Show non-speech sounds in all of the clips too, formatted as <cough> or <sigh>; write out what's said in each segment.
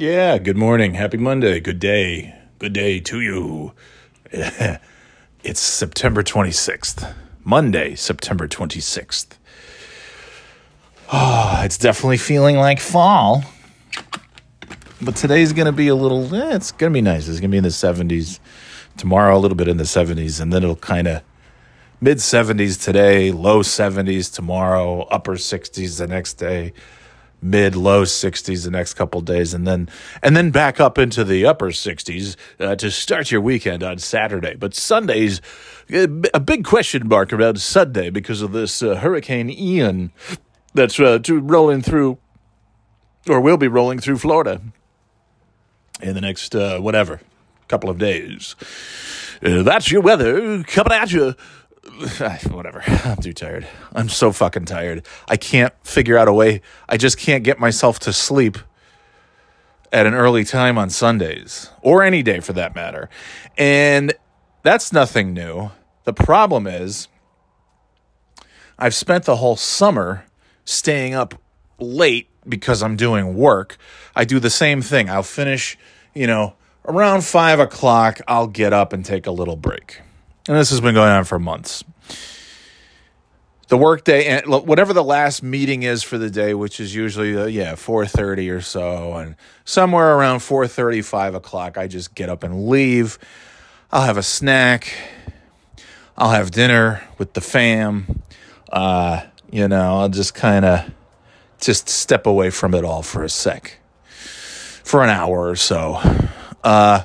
Yeah, good morning. Happy Monday. Good day. Good day to you. <laughs> it's September 26th. Monday, September 26th. Oh, it's definitely feeling like fall. But today's going to be a little, eh, it's going to be nice. It's going to be in the 70s. Tomorrow, a little bit in the 70s. And then it'll kind of mid 70s today, low 70s tomorrow, upper 60s the next day mid low 60s the next couple days and then and then back up into the upper 60s uh, to start your weekend on Saturday. But Sunday's uh, a big question mark around Sunday because of this uh, hurricane Ian that's uh, rolling through or will be rolling through Florida in the next uh, whatever couple of days. Uh, that's your weather coming at you <sighs> whatever. I'm too tired. I'm so fucking tired. I can't figure out a way. I just can't get myself to sleep at an early time on Sundays or any day for that matter. And that's nothing new. The problem is I've spent the whole summer staying up late because I'm doing work. I do the same thing. I'll finish, you know, around five o'clock. I'll get up and take a little break and this has been going on for months. The workday and whatever the last meeting is for the day, which is usually uh, yeah four thirty or so, and somewhere around four thirty five o'clock, I just get up and leave. I'll have a snack. I'll have dinner with the fam. Uh, you know, I'll just kind of just step away from it all for a sec, for an hour or so. Uh,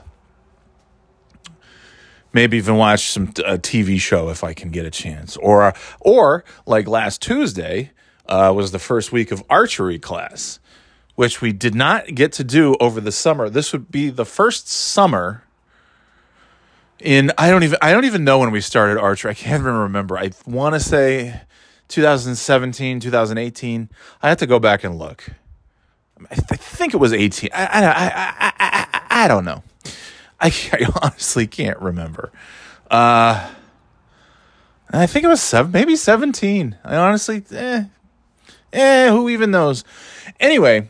maybe even watch some a TV show if I can get a chance. Or or like last Tuesday uh, was the first week of archery class, which we did not get to do over the summer. This would be the first summer in I don't even I don't even know when we started archery. I can't even remember. I want to say 2017, 2018. I have to go back and look. I, th- I think it was 18. I I, I, I, I don't know. I, <laughs> I honestly can't remember. Uh, I think it was seven, maybe 17. I honestly, eh, eh, who even knows? Anyway,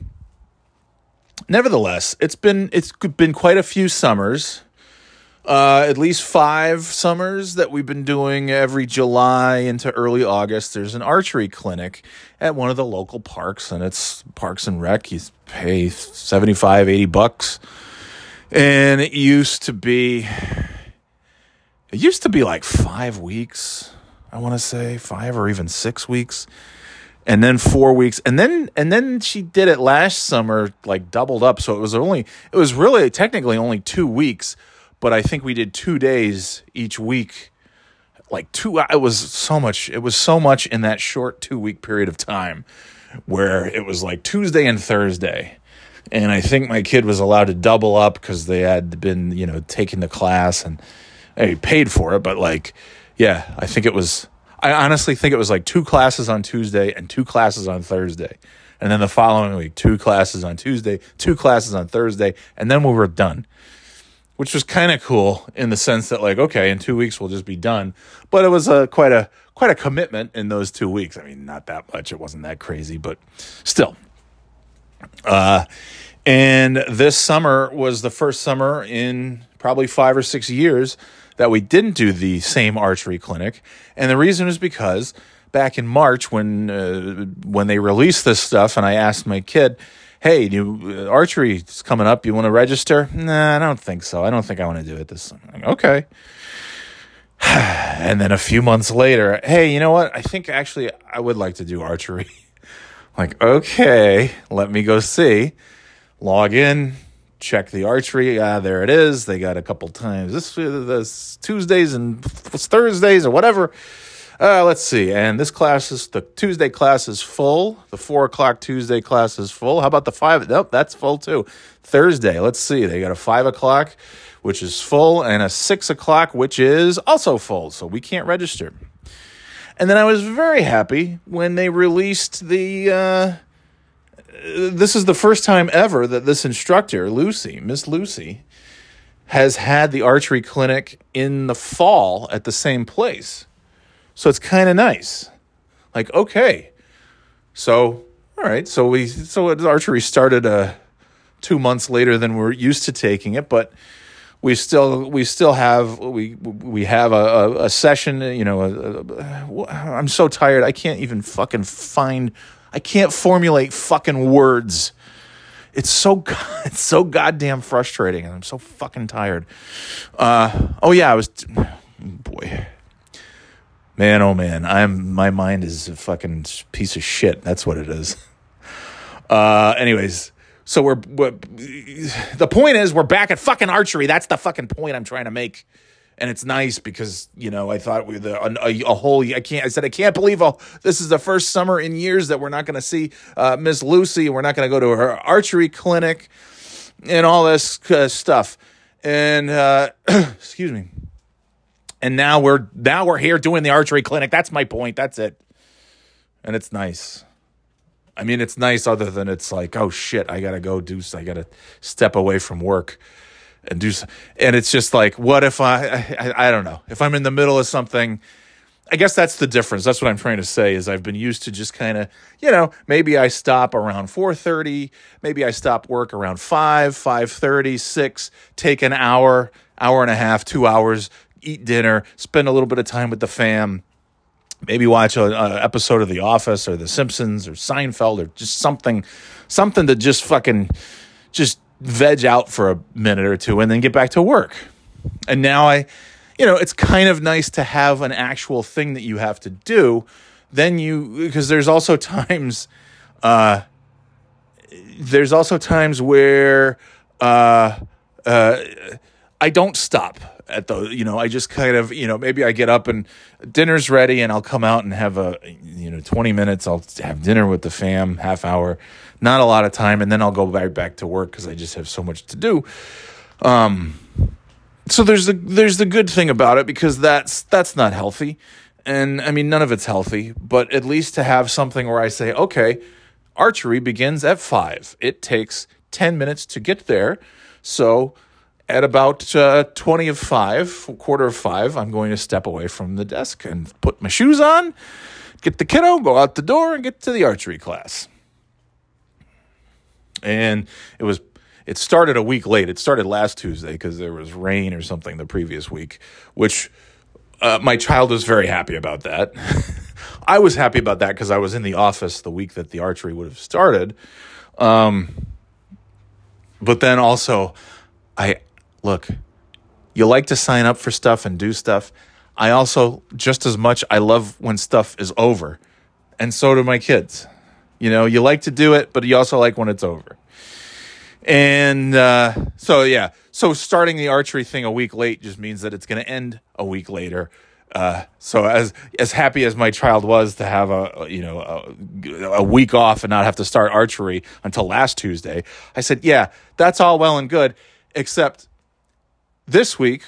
nevertheless, it's been it's been quite a few summers. Uh, at least five summers that we've been doing every July into early August. There's an archery clinic at one of the local parks, and it's Parks and Rec. You pay 75, 80 bucks and it used to be it used to be like five weeks i want to say five or even six weeks and then four weeks and then and then she did it last summer like doubled up so it was only it was really technically only two weeks but i think we did two days each week. Like two it was so much it was so much in that short two week period of time where it was like tuesday and thursday and I think my kid was allowed to double up because they had been, you know, taking the class and they paid for it. But like, yeah, I think it was. I honestly think it was like two classes on Tuesday and two classes on Thursday, and then the following week two classes on Tuesday, two classes on Thursday, and then we were done. Which was kind of cool in the sense that, like, okay, in two weeks we'll just be done. But it was a quite a quite a commitment in those two weeks. I mean, not that much. It wasn't that crazy, but still, uh, and this summer was the first summer in probably five or six years that we didn't do the same archery clinic. And the reason is because back in March when uh, when they released this stuff, and I asked my kid, "Hey, you, uh, archery is coming up. You want to register?" Nah, I don't think so. I don't think I want to do it this summer. Like, okay. <sighs> and then a few months later, hey, you know what? I think actually I would like to do archery. <laughs> Like, okay, let me go see. Log in, check the archery. Ah, there it is. They got a couple times. This, this Tuesdays and Thursdays or whatever. Uh, let's see. And this class is the Tuesday class is full. The four o'clock Tuesday class is full. How about the five? Nope, that's full too. Thursday, let's see. They got a five o'clock, which is full, and a six o'clock, which is also full. So we can't register. And then I was very happy when they released the. Uh, this is the first time ever that this instructor, Lucy, Miss Lucy, has had the archery clinic in the fall at the same place. So it's kind of nice. Like, okay. So, all right. So we, so archery started uh, two months later than we're used to taking it, but we still we still have we we have a, a, a session. You know, a, I'm so tired. I can't even fucking find. I can't formulate fucking words. It's so <laughs> it's so goddamn frustrating, and I'm so fucking tired. Uh, oh yeah, I was boy, man, oh man, I'm my mind is a fucking piece of shit. That's what it is. Uh, anyways, so we're, we're, the point is we're back at fucking archery. That's the fucking point I'm trying to make. And it's nice because you know I thought we the a, a, whole I can't I said I can't believe oh, this is the first summer in years that we're not going to see uh, Miss Lucy. We're not going to go to her archery clinic and all this uh, stuff. And uh, <clears throat> excuse me. And now we're now we're here doing the archery clinic. That's my point. That's it. And it's nice I mean, it's nice other than it's like, oh shit, I gotta go do, I gotta step away from work and do, and it's just like, what if I, I, I don't know, if I'm in the middle of something, I guess that's the difference. That's what I'm trying to say is I've been used to just kind of, you know, maybe I stop around 4:30, maybe I stop work around 5, 5:30, 6, take an hour, hour and a half, 2 hours, eat dinner, spend a little bit of time with the fam, maybe watch an episode of The Office or The Simpsons or Seinfeld or just something, something to just fucking just veg out for a minute or two and then get back to work. And now I, you know, it's kind of nice to have an actual thing that you have to do. Then you, because there's also times, uh, there's also times where, uh, uh, I don't stop at the you know I just kind of you know maybe I get up and dinner's ready and I'll come out and have a you know 20 minutes. I'll have dinner with the fam half hour not a lot of time. And then I'll go back back to work cuz I just have so much to do. Um so there's the there's the good thing about it because that's that's not healthy. And I mean none of it's healthy but at least to have something where I say okay archery begins at 5 it takes 10 minutes to get there. So at about uh, 20 of 5, quarter of 5, I'm going to step away from the desk and put my shoes on, get the kiddo, go out the door, and get to the archery class. And it was it started a week late. It started last Tuesday because there was rain or something the previous week, which uh, my child was very happy about that. <laughs> I was happy about that because I was in the office the week that the archery would have started. Um, but then also, I look, you like to sign up for stuff and do stuff. I also, just as much, I love when stuff is over. And so do my kids. You know, you like to do it, but you also like when it's over. And uh, so, yeah. So starting the archery thing a week late just means that it's going to end a week later. Uh, so as as happy as my child was to have a you know a, a, week off and not have to start archery until last Tuesday, I said, yeah, that's all well and good, except this week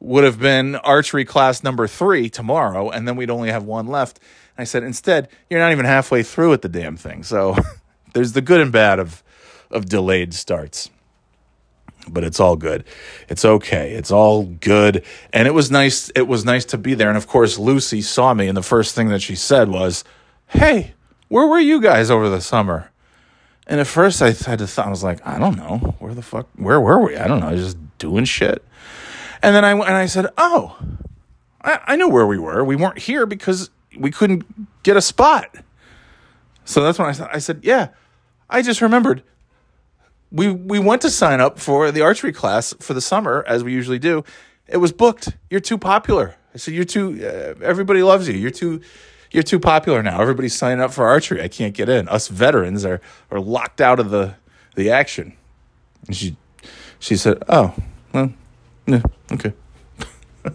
would have been archery class number three tomorrow, and then we'd only have one left. And I said, instead, you're not even halfway through with the damn thing. So <laughs> there's the good and bad of of delayed starts. But it's all good. It's okay. It's all good. And it was nice. It was nice to be there. And of course, Lucy saw me, and the first thing that she said was, Hey, where were you guys over the summer? And at first I had to thought I was like, I don't know. Where the fuck where were we? I don't know. I just doing shit. And then I and I said, "Oh, I, I where we were. We weren't here because we couldn't get a spot." So that's when I said, "I said, yeah, I just remembered. We we went to sign up for the archery class for the summer as we usually do. It was booked. You're too popular." I said, "You're too. Uh, everybody loves you. You're too." You're too popular now. Everybody's signing up for archery. I can't get in. Us veterans are, are locked out of the, the action. And she she said, "Oh, well, yeah, okay." <laughs>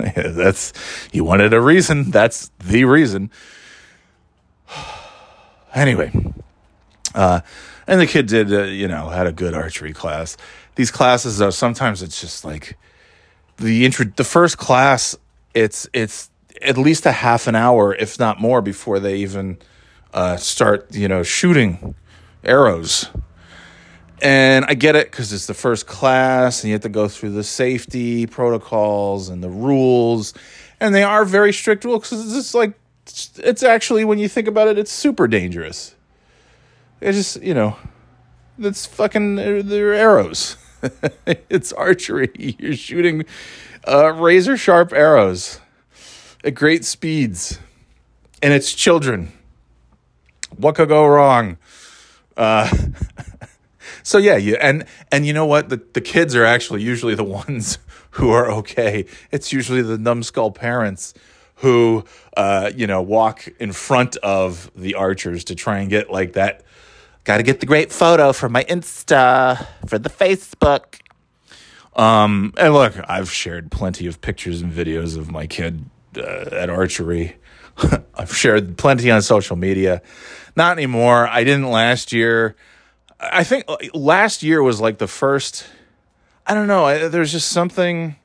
yeah, that's you wanted a reason. That's the reason. <sighs> anyway, uh, and the kid did, uh, you know, had a good archery class. These classes, though, sometimes it's just like the intro. The first class, it's it's at least a half an hour, if not more, before they even uh, start, you know, shooting arrows and I get it because it's the first class and you have to go through the safety protocols and the rules. And they are very strict rules because it's like, it's actually, when you think about it, it's super dangerous. It's just, you know, that's fucking they're arrows. <laughs> it's archery. <laughs> You're shooting uh, razor sharp arrows at great speeds, and it's children. What could go wrong? Uh, <laughs> so yeah, you and and you know what? The the kids are actually usually the <laughs> ones who are okay. It's usually the numbskull parents who uh, you know walk in front of the archers to try and get like that. Got to get the great photo for my Insta for the Facebook. Um, and look, I've shared plenty of pictures and videos of my kid uh, at archery. <laughs> I've shared plenty on social media. Not anymore. I didn't last year. I think last year was like the first. I don't know. There's just something.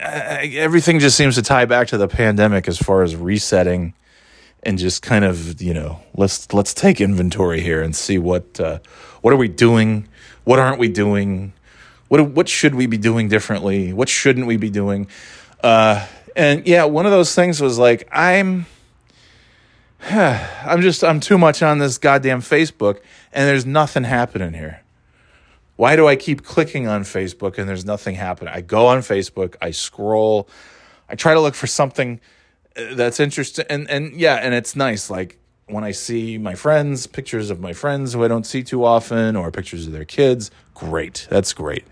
Everything just seems to tie back to the pandemic as far as resetting, and just kind of you know let's let's take inventory here and see what uh, what are we doing, what aren't we doing, what what should we be doing differently, what shouldn't we be doing, uh, and yeah, one of those things was like I'm <sighs> I'm just I'm too much on this goddamn Facebook and there's nothing happening here. Why do I keep clicking on Facebook and there's nothing happening? I go on Facebook, I scroll, I try to look for something uh, that's interesting and and yeah, and it's nice like when I see my friends, pictures of my friends who I don't see too often or pictures of their kids, great. That's great.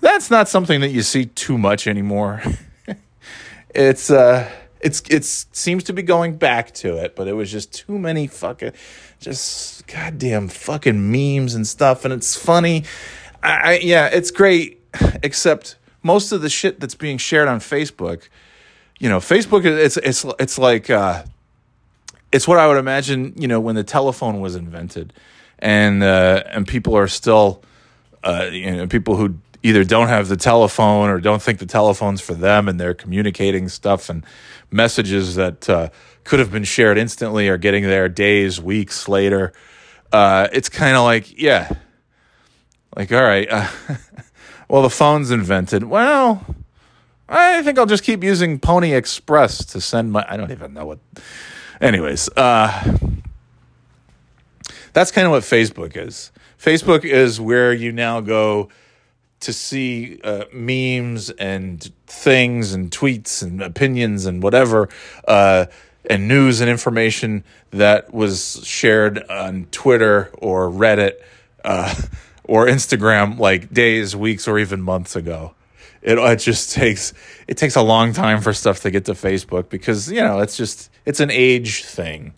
That's not something that you see too much anymore. <laughs> it's uh it's it's seems to be going back to it, but it was just too many fucking just goddamn fucking memes and stuff, and it's funny. I, I yeah, it's great, <laughs> except most of the shit that's being shared on Facebook, you know, Facebook it's it's it's like uh, it's what I would imagine, you know, when the telephone was invented, and uh, and people are still, uh, you know, people who either don't have the telephone or don't think the telephone's for them and they're communicating stuff and messages that uh, could have been shared instantly are getting there days, weeks later. Uh, it's kind of like, yeah, like, all right, uh, <laughs> well, the phone's invented. Well, I think I'll just keep using Pony Express to send my, I don't even know what. Anyways, uh, that's kind of what Facebook is. Facebook is where you now go to see uh, memes and things and tweets and opinions and whatever uh, and news and information that was shared on Twitter or Reddit uh, <laughs> or Instagram like days, weeks, or even months ago. It, it just takes it takes a long time for stuff to get to Facebook because you know it's just it's an age thing.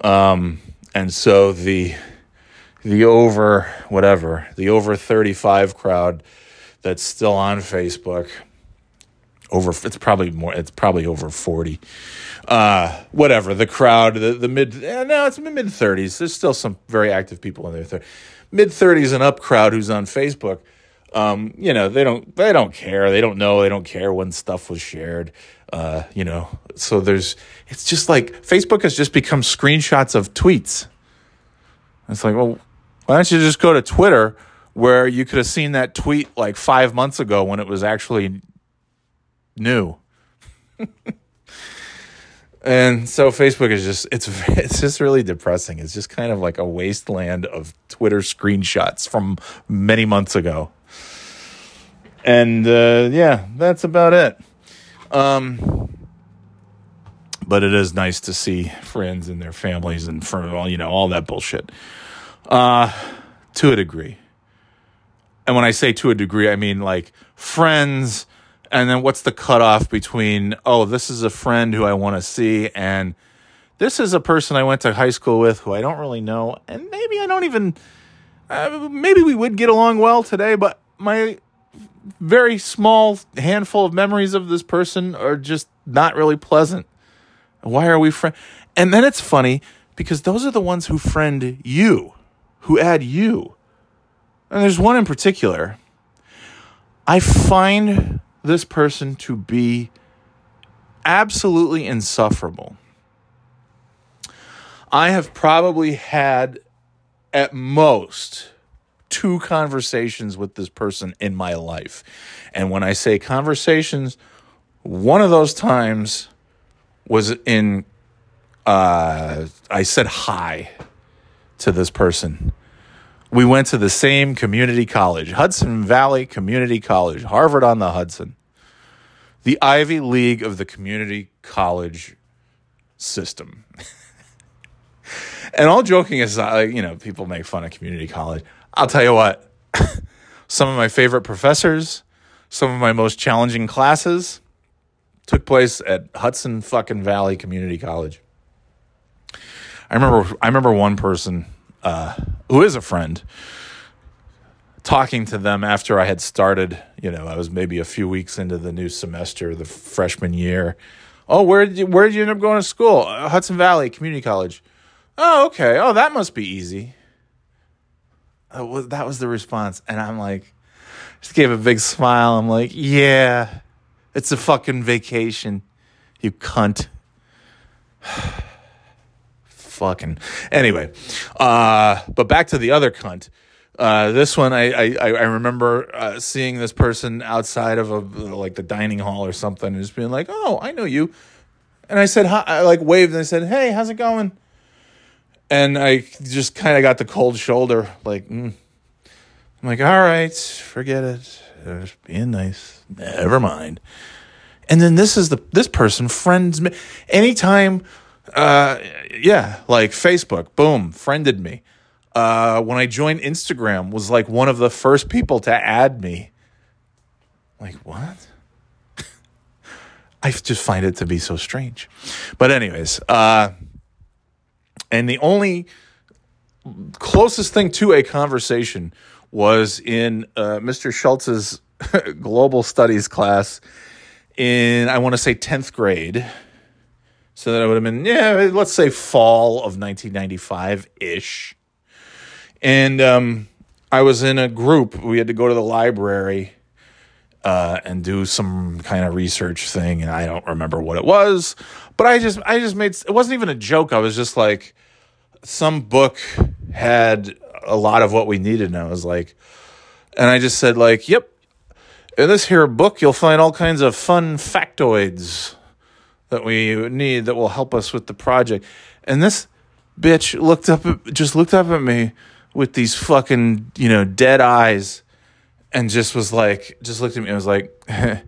Um, and so the the over whatever the over 35 crowd that's still on facebook over it's probably more it's probably over 40 uh whatever the crowd the, the mid eh, no it's mid 30s there's still some very active people in their mid 30s and up crowd who's on facebook um you know they don't they don't care. They don't know. They don't care when stuff was shared uh you know. So there's it's just like facebook has just become screenshots of tweets. It's like well why don't you just go to Twitter where you could have seen that tweet like five months ago when it was actually new? <laughs> and so Facebook is just it's it's just really depressing. It's just kind of like a wasteland of Twitter screenshots from many months ago. And uh, yeah, that's about it. Um, but it is nice to see friends and their families and for all you know all that bullshit. Uh, to a degree. And when I say to a degree, I mean like friends, and then what's the cutoff between, oh, this is a friend who I want to see, and this is a person I went to high school with who I don't really know, and maybe I don't even, uh, maybe we would get along well today, but my very small handful of memories of this person are just not really pleasant. Why are we friends? And then it's funny because those are the ones who friend you who add you. And there's one in particular. I find this person to be absolutely insufferable. I have probably had at most two conversations with this person in my life. And when I say conversations, one of those times was in, uh, I said hi to this person we went to the same community college, Hudson Valley Community College, Harvard on the Hudson, the Ivy League of the community college system. <laughs> and all joking aside, you know, people make fun of community college. I'll tell you what, <laughs> some of my favorite professors, some of my most challenging classes took place at Hudson fucking Valley Community College. I remember I remember one person uh, who is a friend talking to them after I had started. You know, I was maybe a few weeks into the new semester, the freshman year. Oh, where did you where did you end up going to school? Uh, Hudson Valley Community College. Oh, okay. Oh, that must be easy. That was, that was the response, and I'm like, just gave a big smile. I'm like, yeah, it's a fucking vacation, you cunt. Fucking anyway. Uh, but back to the other cunt. Uh, this one, I I, I remember uh, seeing this person outside of a like the dining hall or something, and just being like, "Oh, I know you," and I said, "Hi," I like waved and I said, "Hey, how's it going?" And I just kind of got the cold shoulder, like, mm. I'm like, "All right, forget it, just being nice, never mind." And then this is the this person friends me anytime, uh, yeah, like Facebook, boom, friended me uh, when I joined Instagram, was like one of the first people to add me. Like, what? <laughs> I just find it to be so strange. But, anyways, uh, and the only closest thing to a conversation was in uh, Mr. Schultz's <laughs> global studies class in, I want to say, 10th grade. So that would have been, yeah, let's say fall of 1995 ish. And um, I was in a group. We had to go to the library uh, and do some kind of research thing, and I don't remember what it was. But I just, I just made. It wasn't even a joke. I was just like, some book had a lot of what we needed, and I was like, and I just said like, yep. In this here book, you'll find all kinds of fun factoids that we need that will help us with the project. And this bitch looked up, just looked up at me with these fucking, you know, dead eyes and just was like, just looked at me and was like, <laughs>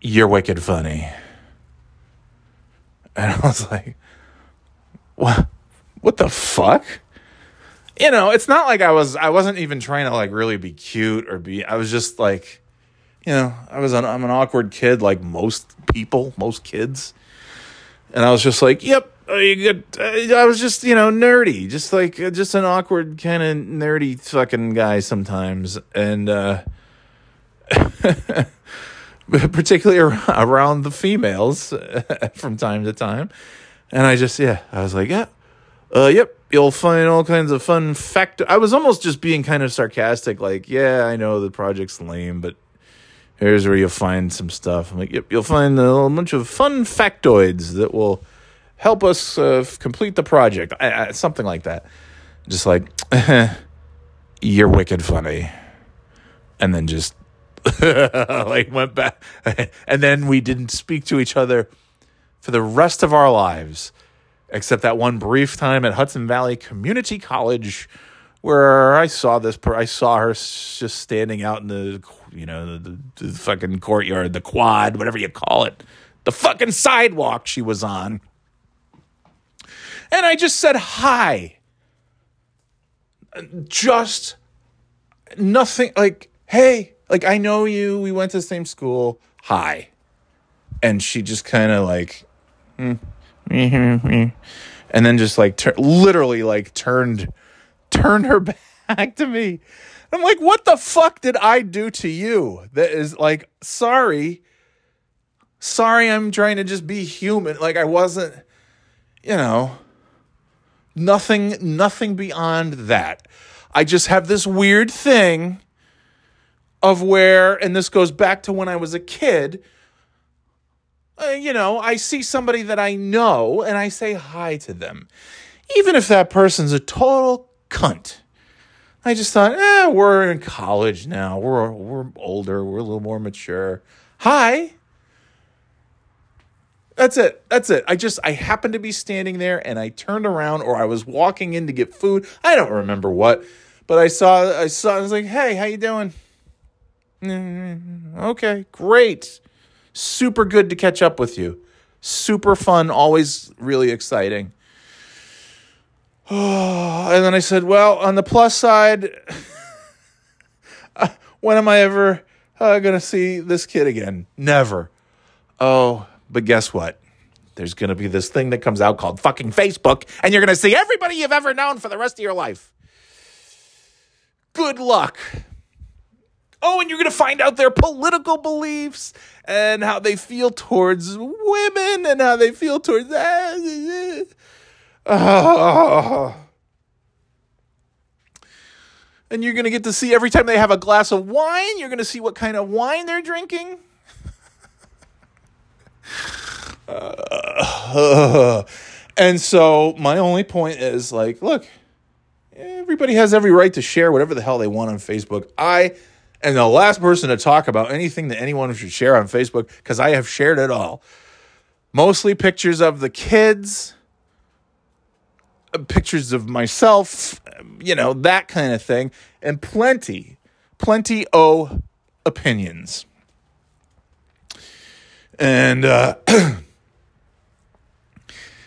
you're wicked funny. And <laughs> I was like, what, what the fuck? You know, it's not like I was, I wasn't even trying to like really be cute or be, I was just like, you know, I was an, I'm an awkward kid like most people, most kids. And I was just like, yep, uh, I was just, you know, nerdy, just like uh, just an awkward kind of nerdy fucking guy sometimes, and uh, <laughs> particularly around the females <laughs> from time to time. And I just, yeah, I was like, yeah, uh, yep, you'll find all kinds of fun fact. I was almost just being kind of sarcastic, like, yeah, I know the project's lame, but here's where you'll find some stuff. I'm like, yep, you'll find a bunch of fun factoids that will help us uh, complete the project. I, I, something like that. Just like, <laughs> you're wicked funny. And then just <laughs> like went back. <laughs> and then we didn't speak to each other for the rest of our lives, except that one brief time at Hudson Valley Community College where I saw this. I saw her just standing out in the, you know, the, the, fucking courtyard, the quad, whatever you call it, the fucking sidewalk she was on and I just said hi. Just nothing like, hey, like I know you, we went to the same school. Hi. And she just kind of like mm, <laughs> and then just like literally like turned turned her <laughs> back to me. I'm like, what the fuck did I do to you? That is like, sorry. Sorry, I'm trying to just be human. Like I wasn't, you know. Nothing, nothing beyond that. I just have this weird thing of where, and this goes back to when I was a kid. Uh, you know, I see somebody that I know and I say hi to them, even if that person's a total cunt. I just thought, eh, we're in college now. We're we're older. We're a little more mature. Hi. That's it. That's it. I just I happened to be standing there and I turned around or I was walking in to get food. I don't remember what, But I saw, I saw, I was like, hey, how you doing? Mm, <laughs> okay, great. Super good to catch up with you. Super fun, always really exciting. <sighs> and then I said, well, on the plus side, <laughs> when am I ever uh, going to see this kid again? Never. Oh, but guess what? There's going to be this thing that comes out called fucking Facebook, and you're going to see everybody you've ever known for the rest of your life. Good luck. Oh, and you're going to find out their political beliefs and how they feel towards women and how they feel towards Oh. <sighs> And you're going to get to see every time they have a glass of wine, you're going to see what kind of wine they're drinking. Uh, <sighs> and so my only point is like, look, everybody has every right to share whatever the hell they want on Facebook. I am the last person to talk about anything that anyone should share on Facebook because I have shared it all. Mostly pictures of the kids, uh, pictures of myself, you know, that kind of thing, and plenty, plenty o opinions. And uh, <clears throat>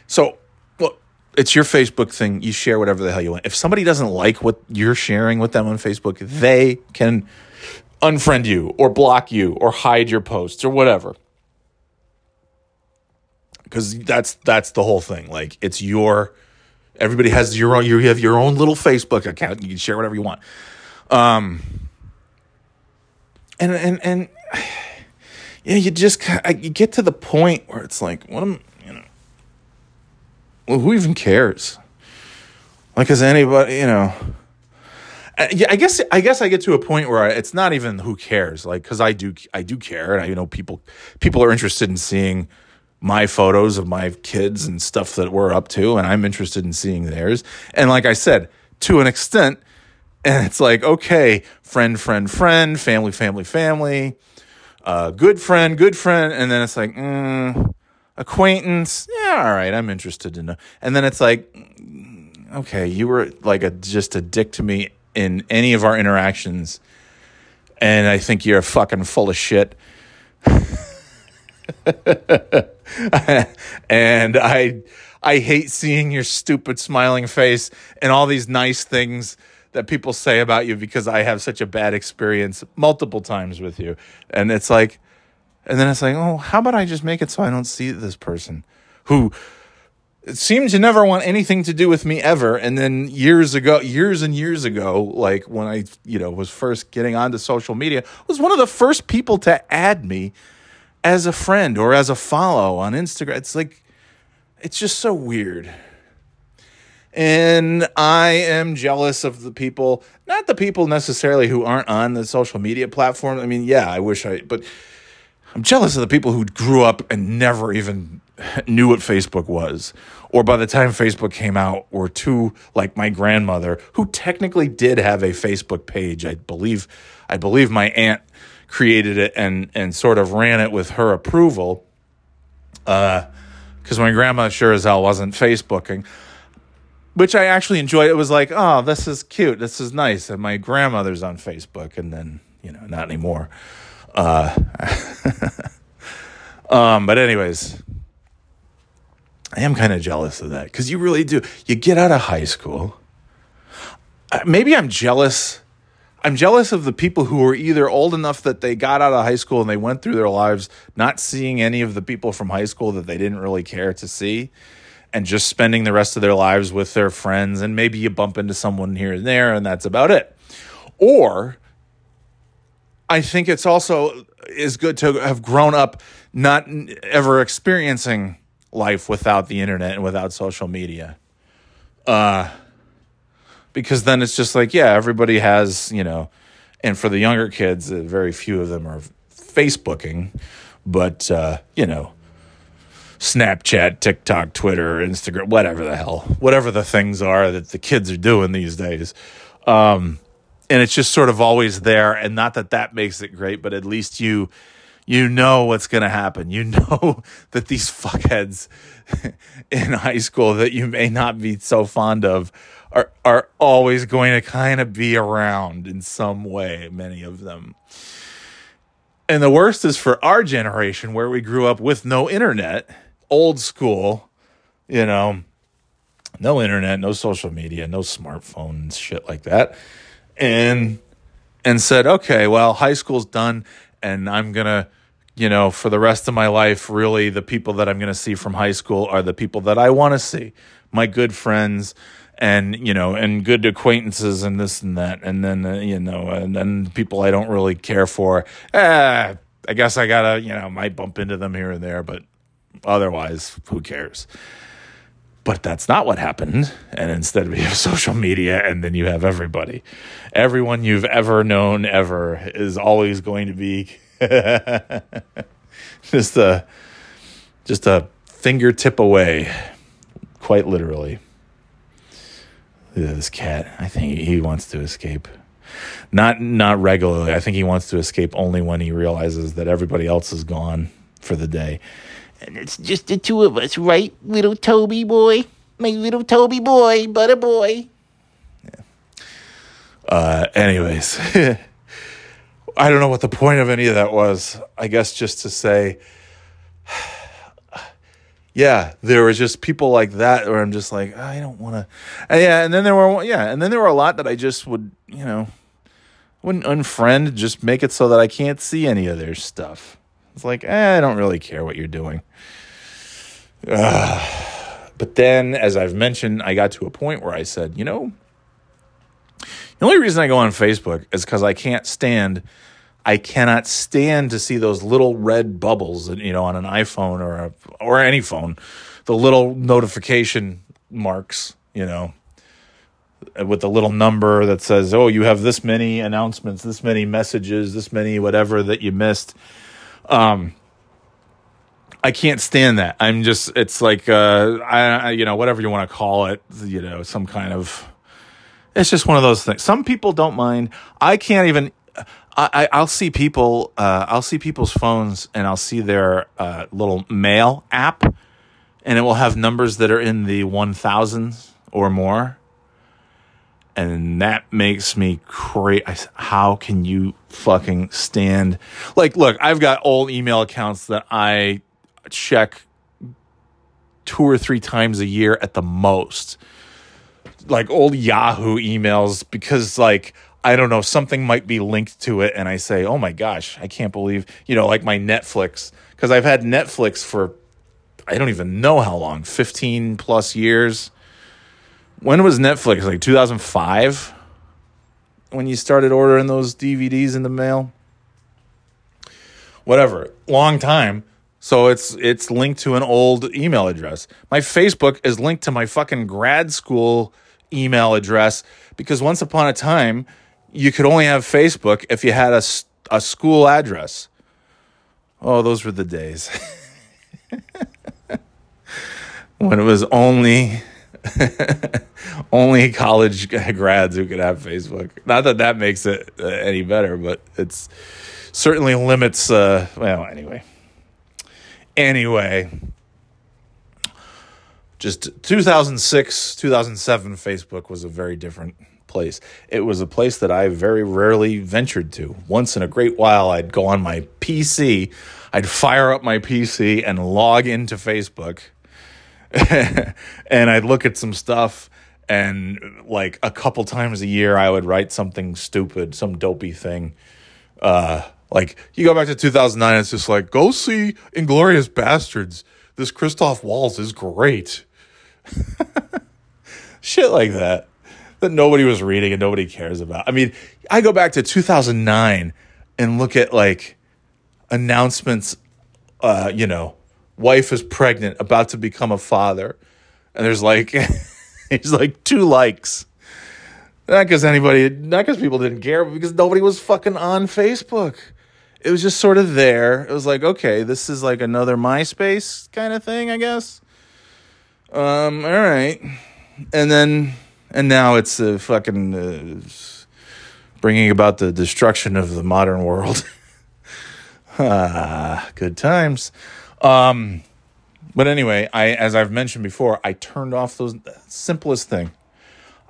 so, well, it's your Facebook thing. You share whatever the hell you want. If somebody doesn't like what you're sharing with them on Facebook, they can unfriend you or block you or hide your posts or whatever. Because that's that's the whole thing. Like it's your everybody has your own you have your own little Facebook account. You can share whatever you want. Um and and and <sighs> yeah, you just you get to the point where it's like, what am you know? Well, who even cares? Like, is anybody you know? Yeah, I guess I guess I get to a point where it's not even who cares, like because I do I do care, and I, you know people people are interested in seeing my photos of my kids and stuff that we're up to, and I'm interested in seeing theirs. And like I said, to an extent, <laughs> and it's like okay, friend, friend, friend, family, family, family uh, good friend, good friend, and then it's like mm, acquaintance. Yeah, all right, I'm interested in. know. And then it's like, mm, okay, you were like a just a dick to me in any of our interactions, and I think you're fucking full of shit. <laughs> <laughs> and I I hate seeing your stupid smiling face and all these nice things that people say about you because I have such a bad experience multiple times with you. And it's like, and then it's like, oh, how about I just make it so I don't see this person who seemed to never want anything to do with me ever. And then years ago, years and years ago, like when I, you know, was first getting onto social media, was one of the first people to add me as a friend or as a follow on Instagram. It's like, it's just so weird. And I am jealous of the people, not the people necessarily who aren't on the social media platform. I mean, yeah, I wish I, but I'm jealous of the people who grew up and never even <laughs> knew what Facebook was. Or by the time Facebook came out, were too like my grandmother, who technically did have a Facebook page. I believe, I believe my aunt created it and and sort of ran it with her approval. Uh, because my grandma sure as hell wasn't Facebooking which I actually enjoyed. It was like, oh, this is cute. This is nice. And my grandmother's on Facebook, and then you know, not anymore. Uh, <laughs> um, but anyways, I am kind of jealous of that because you really do. You get out of high school. Uh, maybe I'm jealous. I'm jealous of the people who were either old enough that they got out of high school and they went through their lives not seeing any of the people from high school that they didn't really care to see and just spending the rest of their lives with their friends. And maybe you bump into someone here and there and that's about it. Or i think it's also is good to have grown up not ever experiencing life without the internet and without social media. Uh because then it's just like yeah everybody has you know and for the younger kids uh, very few of them are facebooking but uh you know Snapchat, TikTok, Twitter, Instagram, whatever the hell, whatever the things are that the kids are doing these days. Um, and it's just sort of always there. And not that that makes it great, but at least you you know what's going to happen. You <laughs> know that these fuckheads <laughs> in high school that you may not be so fond of are are always going to kind of be around in some way, many of them. And the worst is for our generation where we grew up with no internet, old school, you know, no internet, no social media, no smartphones, shit like that. And and said, "Okay, well, high school's done and I'm going to you know, for the rest of my life, really the people that I'm going to see from high school are the people that I want to see, my good friends, and you know, and good acquaintances, and this and that, and then uh, you know, and then people I don't really care for. Eh, I guess I gotta, you know, might bump into them here and there, but otherwise, who cares? But that's not what happened. And instead, we have <laughs> social media, and then you have everybody. Everyone you've ever known ever is always going to be <laughs> just a just a fingertip away, quite literally. This cat, I think he wants to escape. Not not regularly. I think he wants to escape only when he realizes that everybody else is gone for the day. And it's just the two of us, right, little Toby boy? My little Toby boy, butter boy. Yeah. Uh, anyways. <laughs> I don't know what the point of any of that was. I guess just to say, yeah, there was just people like that where I'm just like, I don't want to. Yeah, and then there were yeah, and then there were a lot that I just would you know wouldn't unfriend, just make it so that I can't see any of their stuff. It's like eh, I don't really care what you're doing. <sighs> But then, as I've mentioned, I got to a point where I said, you know, the only reason I go on Facebook is because I can't stand I cannot stand to see those little red bubbles, you know, on an iPhone or a, or any phone, the little notification marks, you know, with the little number that says, "Oh, you have this many announcements, this many messages, this many whatever that you missed." Um, I can't stand that. I'm just, it's like, uh, I, you know, whatever you want to call it, you know, some kind of. It's just one of those things. Some people don't mind. I can't even I, I'll see people. Uh, I'll see people's phones, and I'll see their uh, little mail app, and it will have numbers that are in the one thousands or more, and that makes me crazy. How can you fucking stand? Like, look, I've got old email accounts that I check two or three times a year at the most, like old Yahoo emails, because like I don't know, something might be linked to it, and I say, oh my gosh, I can't believe, you know, like my Netflix, because I've had Netflix for I don't even know how long 15 plus years. When was Netflix? Like 2005? When you started ordering those DVDs in the mail? Whatever. Long time. So it's it's linked to an old email address. My Facebook is linked to my fucking grad school email address because once upon a time you could only have Facebook if you had a, a school address. Oh, those were the days. <laughs> when it was only <laughs> only college grads who could have Facebook. Not that that makes it uh, any better, but it's certainly limits uh, well, anyway. Anyway, just 2006, 2007 Facebook was a very different place. It was a place that I very rarely ventured to. Once in a great while, I'd go on my PC, I'd fire up my PC and log into Facebook, <laughs> and I'd look at some stuff. And like a couple times a year, I would write something stupid, some dopey thing. Uh, like you go back to 2009, it's just like, go see Inglourious Basterds. This Christoph Waltz is great. <laughs> Shit like that that nobody was reading and nobody cares about. I mean, I go back to 2009 and look at like announcements, uh, you know, wife is pregnant, about to become a father. And there's like, <laughs> there's like two likes. Not because anybody, not because people didn't care, but because nobody was fucking on Facebook. It was just sort of there. It was like, okay, this is like another MySpace kind of thing, I guess. Um, all right. And then and now it's uh, fucking uh, bringing about the destruction of the modern world. <laughs> ah, good times. Um, but anyway, I as I've mentioned before, I turned off those simplest thing.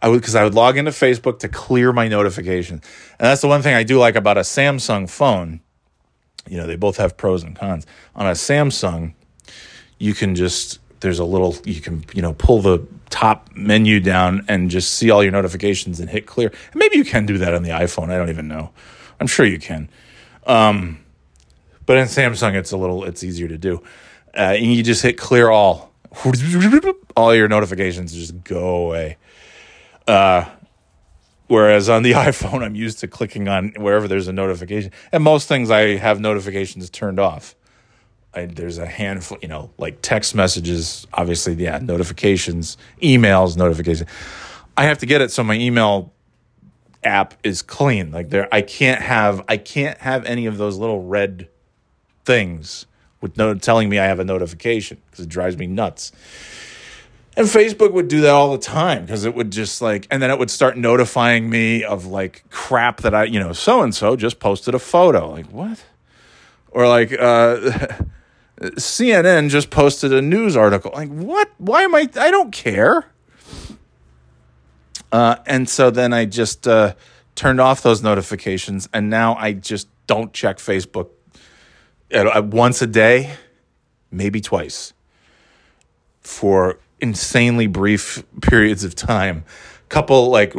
I would because I would log into Facebook to clear my notifications, and that's the one thing I do like about a Samsung phone. You know, they both have pros and cons. On a Samsung, you can just there's a little you can you know pull the top menu down and just see all your notifications and hit clear. And maybe you can do that on the iPhone. I don't even know. I'm sure you can. Um, but in Samsung, it's a little it's easier to do. Uh, and you just hit clear all. <laughs> All your notifications just go away. Uh, whereas on the <laughs> iPhone, I'm used to clicking on wherever there's a notification. And most things I have notifications turned off. I, there's a handful, you know, like text messages, obviously, yeah, notifications, emails, notifications. I have to get it so my email app is clean. Like there, I can't have, I can't have any of those little red things with no telling me I have a notification because it drives me nuts. And Facebook would do that all the time because it would just like, and then it would start notifying me of like crap that I, you know, so and so just posted a photo. Like, what? Or like, uh, <laughs> CNN just posted a news article. Like, what? Why am I? I don't care. Uh, and so then I just uh, turned off those notifications, and now I just don't check Facebook once a day, maybe twice, for insanely brief periods of time. Couple like,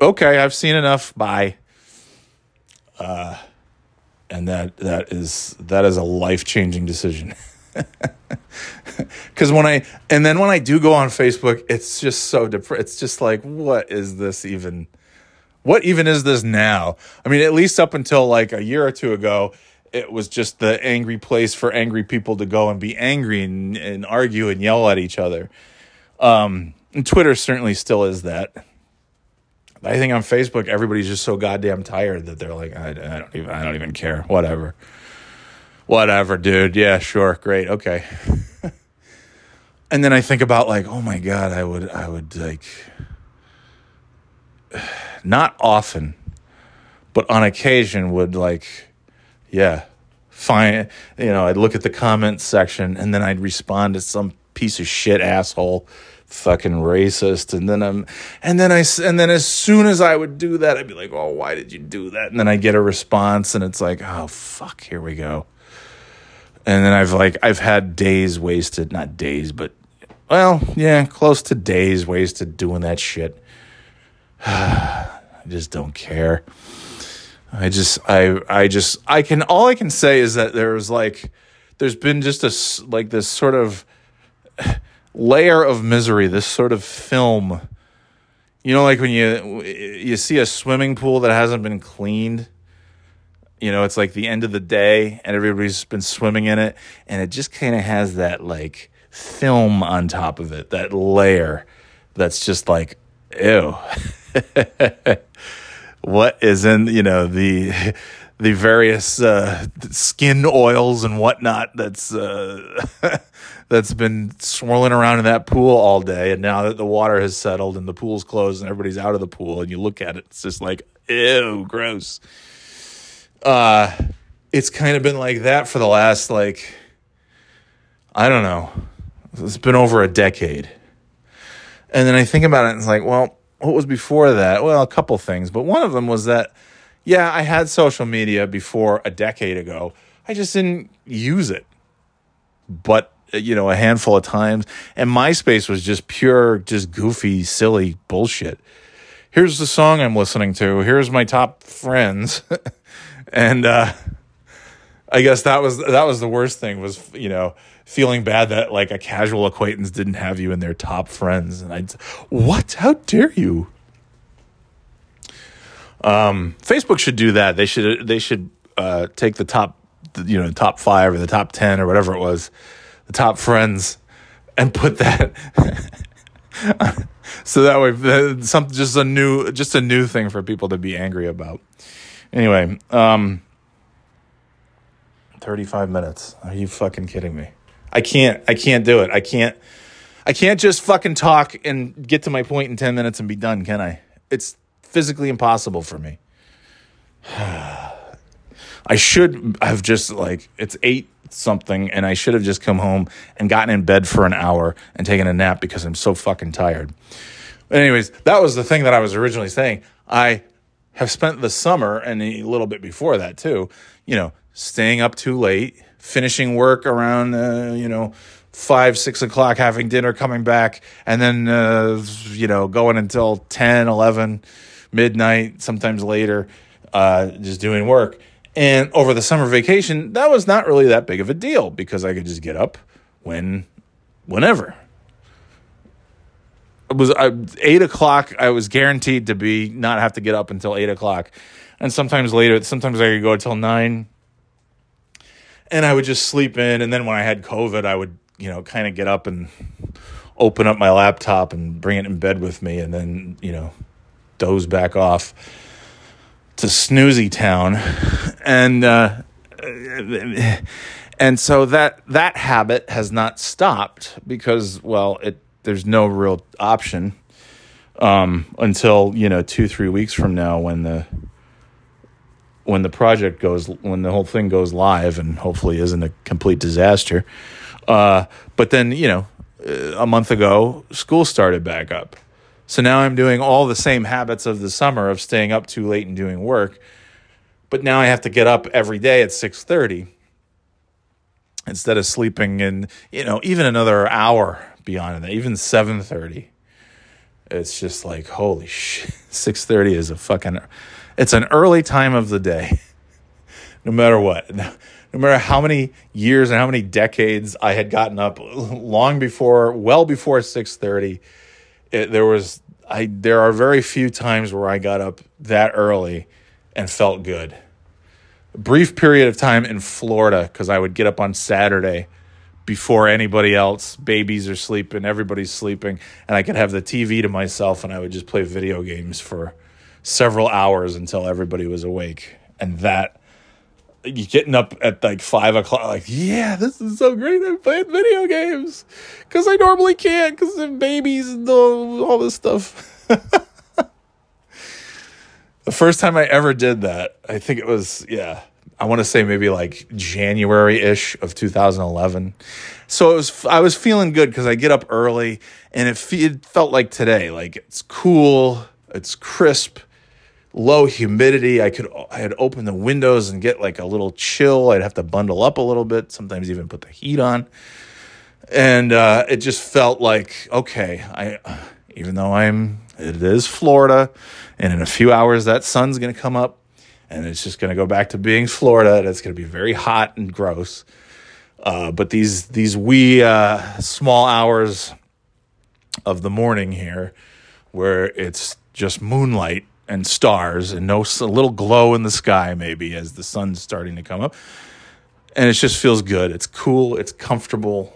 okay, I've seen enough. Bye. Uh, and that that is that is a life changing decision. <laughs> Because when I and then when I do go on Facebook, it's just so depressed. It's just like, what is this even? What even is this now? I mean, at least up until like a year or two ago, it was just the angry place for angry people to go and be angry and, and argue and yell at each other. Um, and Twitter certainly still is that. But I think on Facebook, everybody's just so goddamn tired that they're like, I, I don't even, I don't even care. Whatever, whatever, dude. Yeah, sure, great, okay. <laughs> and then I think about like, oh my god, I would, I would like, <sighs> not often, but on occasion would like yeah, fine. You know, I'd look at the comments section and then I'd respond to some piece of shit asshole, fucking racist, and then I'm, and then I, and then as soon as I would do that, I'd be like, oh, why did you do that? And then I get a response, and it's like, oh fuck, here we go. And then I've like I've had days wasted, not days, but well, yeah, close to days wasted doing that shit. <sighs> I just don't care. I just I I just I can all I can say is that there's like there's been just a like this sort of layer of misery, this sort of film. You know, like when you you see a swimming pool that hasn't been cleaned. You know, it's like the end of the day, and everybody's been swimming in it, and it just kind of has that like film on top of it, that layer that's just like, ew. <laughs> what is in you know the the various uh, skin oils and whatnot that's uh, <laughs> that's been swirling around in that pool all day, and now that the water has settled and the pool's closed and everybody's out of the pool, and you look at it, it's just like ew, gross. Uh, it's kind of been like that for the last like I don't know, it's been over a decade, and then I think about it, and it's like, well what was before that? Well, a couple things, but one of them was that, yeah, I had social media before a decade ago. I just didn't use it, but you know, a handful of times. And MySpace was just pure, just goofy, silly bullshit. Here's the song I'm listening to. Here's my top friends, <laughs> and uh, I guess that was that was the worst thing was you know feeling bad that like a casual acquaintance didn't have you in their top friends and I'd what how dare you um, Facebook should do that they should they should uh, take the top you know top 5 or the top 10 or whatever it was the top friends and put that <laughs> so that way some just a new just a new thing for people to be angry about anyway um 35 minutes are you fucking kidding me I can't. I can't do it. I can't. I can't just fucking talk and get to my point in 10 minutes and be done, can I? It's physically impossible for me. <sighs> <sighs> I should have just like it's 8 something and I should have just come home and gotten in bed for an hour and taken a nap because I'm so fucking tired. But Anyways, that was the thing that I was originally saying. I have spent the summer and a little bit before that too, you know, staying up too late, finishing work around, uh, you know, five, six o'clock, having dinner, coming back, and then, uh, you know, going until 10, 11, midnight, sometimes later, uh, just doing work. And over the summer vacation, that was not really that big of a deal because I could just get up when, whenever. It was uh, eight o'clock. I was guaranteed to be not have to get up until eight o'clock, and sometimes later. Sometimes I could go until nine, and I would just sleep in. And then when I had COVID, I would you know kind of get up and open up my laptop and bring it in bed with me, and then you know doze back off to snoozy town, and uh, and so that that habit has not stopped because well it there's no real option um, until you know two three weeks from now when the when the project goes when the whole thing goes live and hopefully isn't a complete disaster. Uh, but then you know a month ago school started back up. So now I'm doing all the same habits of the summer of staying up too late and doing work. But now I have to get up every day at 6:30 instead of sleeping in, you know, even another hour beyond that, even 7:30. It's just like holy shit. <laughs> 6:30 is a fucking it's an early time of the day. <laughs> no matter what. <laughs> No matter how many years and how many decades I had gotten up long before well before 6:30 it, there was I there are very few times where I got up that early and felt good. A brief period of time in Florida because I would get up on Saturday before anybody else. Babies are sleeping, everybody's sleeping, and I could have the TV to myself and I would just play video games for several hours until everybody was awake. And that getting up at like five o'clock, like, yeah, this is so great. I'm playing video games because I normally can't because of babies and all, all this stuff. <laughs> the first time I ever did that, I think it was, yeah, I want to say maybe like January ish of 2011. So it was, I was feeling good because I get up early and it, it felt like today, like it's cool, it's crisp low humidity. I could I had open the windows and get like a little chill. I'd have to bundle up a little bit, sometimes even put the heat on. And uh, it just felt like okay, I even though I'm it is Florida, and in a few hours that sun's going to come up, and it's just going to go back to being Florida, and it's going to be very hot and gross. Uh, but these these wee uh, small hours of the morning here, where it's just moonlight and stars and no a little glow in the sky maybe as the sun's starting to come up. And it just feels good. It's cool. It's comfortable.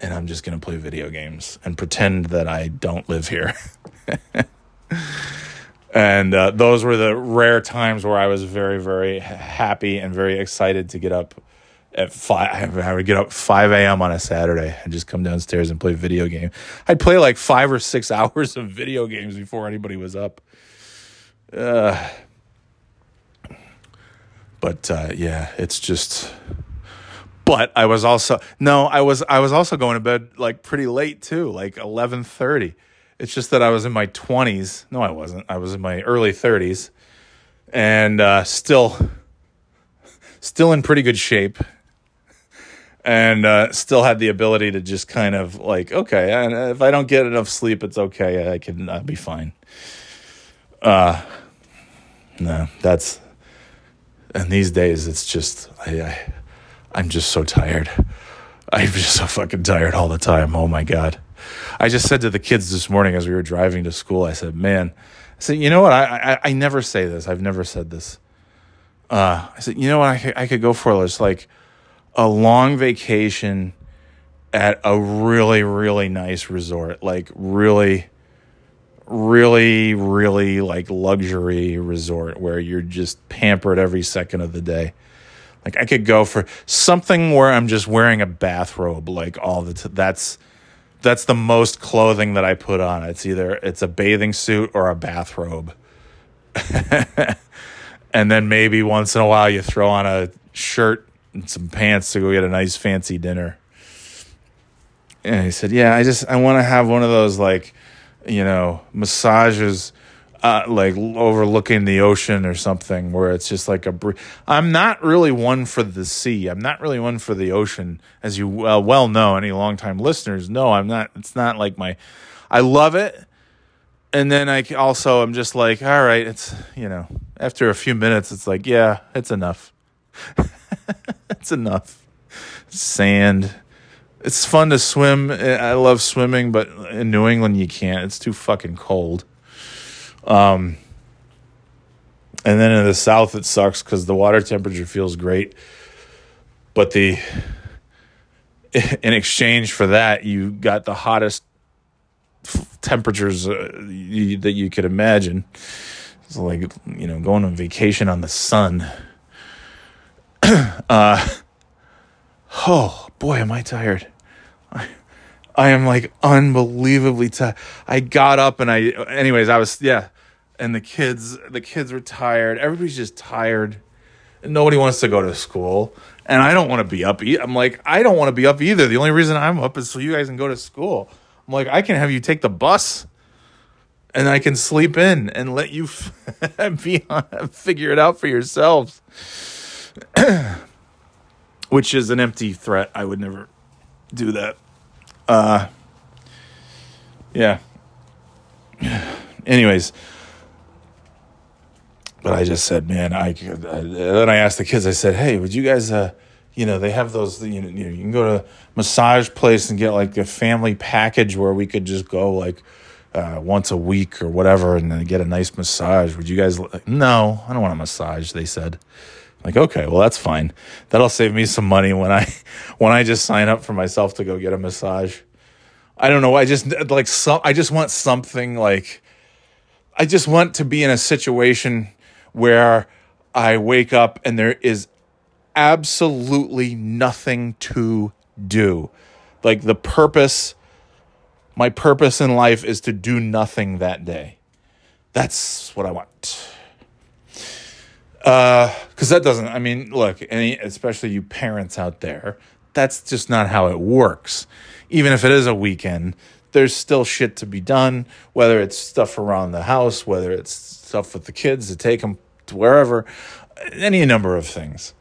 And i'm just going to play video games and pretend that i don't live here. <laughs> And uh, those were the rare times where i was very very happy and very excited to get up at five i would get up 5 a.m on a saturday and just come downstairs and play video game. I'd play like five or six <laughs> hours of video games before anybody was up uh, but uh, yeah, it's just. But I was also no, I was I was also going to bed like pretty late too, like eleven thirty. It's just that I was in my twenties. No, I wasn't. I was in my early thirties, and uh, still, still in pretty good shape, and uh, still had the ability to just kind of like, okay, if I don't get enough sleep, it's okay. I can I'll be fine. Uh, no, that's and these days it's just I, I I'm just so tired. I'm just so fucking tired all the time. Oh my god. I just said to the kids this morning as we were driving to school, I said, "Man, I said, you know what? I I, I never say this. I've never said this. Uh, I said, you know what? I could, I could go for it's like a long vacation at a really really nice resort, like really really, really like luxury resort where you're just pampered every second of the day. Like I could go for something where I'm just wearing a bathrobe like all the t- that's that's the most clothing that I put on. It's either it's a bathing suit or a bathrobe. <laughs> and then maybe once in a while you throw on a shirt and some pants to go get a nice fancy dinner. And he said, "Yeah, I just I want to have one of those like you know, massages uh, like overlooking the ocean or something where it's just like a br- I'm not really one for the sea. I'm not really one for the ocean. As you uh, well know any longtime listeners know I'm not it's not like my I love it. And then I also I'm just like all right it's you know after a few minutes it's like yeah it's enough. <laughs> It's enough. Sand it's fun to swim I love swimming but in New England you can't it's too fucking cold um, and then in the south, it sucks because the water temperature feels great, but the <laughs> in exchange for that, you got the hottest temperatures uh, you, that you could imagine. It's like you know going on vacation on the sun. <clears throat> uh, oh boy, am I tired. I, am like unbelievably tired. I got up and I, anyways, I was yeah. And the kids the kids were tired. Everybody's just tired. Nobody wants to go to school. And i don't want to be up e- i'm like i don't want to be up either. The only reason i'm up is so you guys can go to school. I'm like i can have you take the bus and i can sleep in and let you <laughs> be on, figure it out for yourselves. <clears throat> Which is an empty threat i would never do that uh yeah <sighs> anyways but I just said, man, I, I then I asked the kids. I said, hey, would you guys, uh, you know, they have those. You know, you can go to a massage place and get like a family package where we could just go like uh, once a week or whatever, and then get a nice massage. Would you guys? No, I don't want a massage. They said. Like okay, well that's fine. That'll save me some money when I <laughs> when I just sign up for myself to go get a massage. I don't know. I just like some. I just want something like. I just want to be in a situation where I wake up and there is absolutely nothing to do. Like the purpose, my purpose in life is to do nothing that day. That's what I want. Uh, cause that doesn't, I mean, look, any, especially you parents out there, that's just not how it works. Even if it is a weekend, there's still shit to be done, whether it's stuff around the house, whether it's stuff with the kids to take them to wherever, any number of things.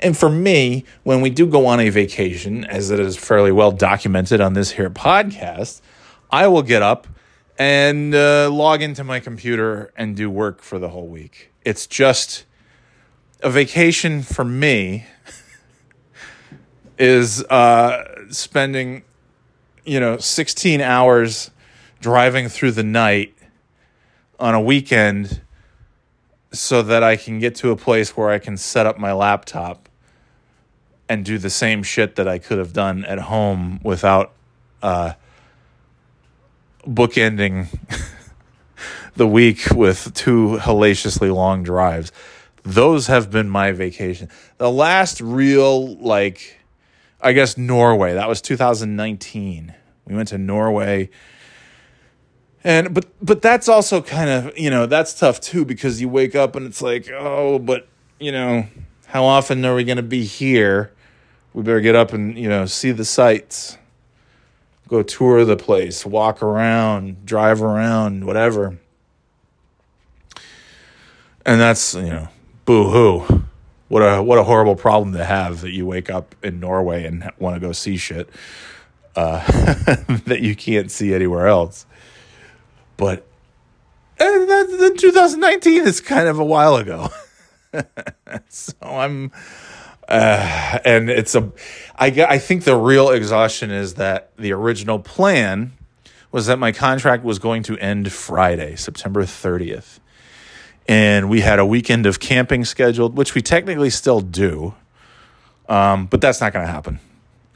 And for me, when we do go on a vacation, as it is fairly well documented on this here podcast, I will get up and uh, log into my computer and do work for the whole week. It's just a vacation for me is uh, spending, you know, 16 hours driving through the night on a weekend so that I can get to a place where I can set up my laptop and do the same shit that I could have done at home without uh, bookending <laughs> the week with two hellaciously long drives. Those have been my vacation. The last real, like, I guess Norway, that was 2019. We went to Norway and but but that's also kind of you know that's tough too because you wake up and it's like oh but you know how often are we going to be here we better get up and you know see the sights go tour the place walk around drive around whatever and that's you know boo hoo what a what a horrible problem to have that you wake up in Norway and want to go see shit uh, <laughs> that you can't see anywhere else but that, 2019 is kind of a while ago. <laughs> so I'm, uh, and it's a, I, I think the real exhaustion is that the original plan was that my contract was going to end Friday, September 30th. And we had a weekend of camping scheduled, which we technically still do. Um, but that's not going to happen.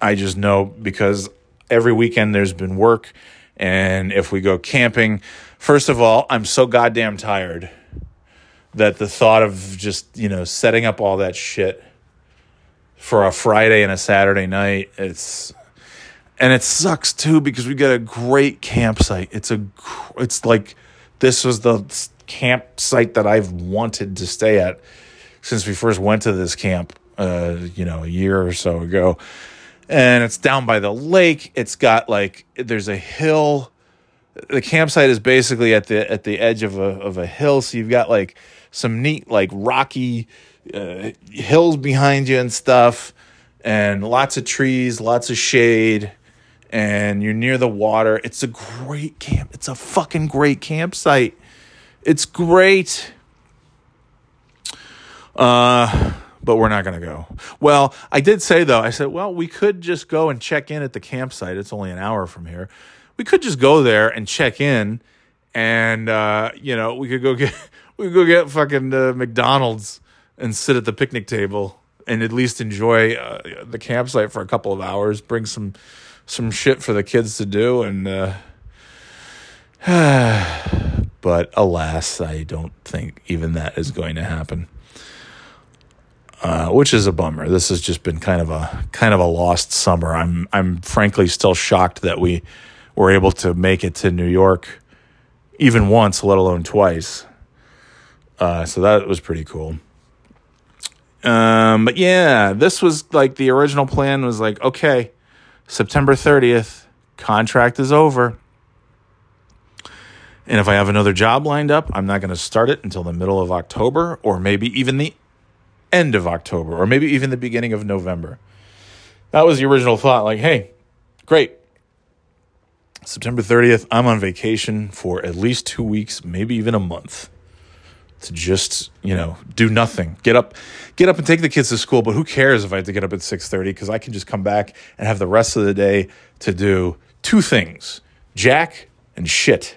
I just know because every weekend there's been work and if we go camping, first of all, I'm so goddamn tired that the thought of just, you know, setting up all that shit for a Friday and a Saturday night, it's and it sucks too because we got a great campsite. It's a it's like this was the campsite that I've wanted to stay at since we first went to this camp uh, you know, a year or so ago and it's down by the lake. It's got like there's a hill the campsite is basically at the at the edge of a of a hill, so you've got like some neat like rocky uh, hills behind you and stuff, and lots of trees, lots of shade, and you're near the water. It's a great camp. It's a fucking great campsite. It's great. Uh, but we're not going to go. Well, I did say though, I said, well, we could just go and check in at the campsite. It's only an hour from here. We could just go there and check in, and uh, you know, we could go get <laughs> we could go get fucking uh, McDonald's and sit at the picnic table and at least enjoy uh, the campsite for a couple of hours. Bring some some shit for the kids to do, and uh, <sighs> <sighs> but alas, I don't think even that is going to happen. Uh, which is a bummer. This has just been kind of a kind of a lost summer. I'm I'm frankly still shocked that we were able to make it to New York even once, let alone twice. Uh, so that was pretty cool. Um, but yeah, this was like the original plan was like, okay, September 30th, contract is over. And if I have another job lined up, I'm not going to start it until the middle of October or maybe even the end of October or maybe even the beginning of November. That was the original thought. Like, hey, great. September 30th, I'm on vacation for at least two weeks, maybe even a month to just you know do nothing get up get up and take the kids to school but who cares if i have to get up at 6.30 because i can just come back and have the rest of the day to do two things jack and shit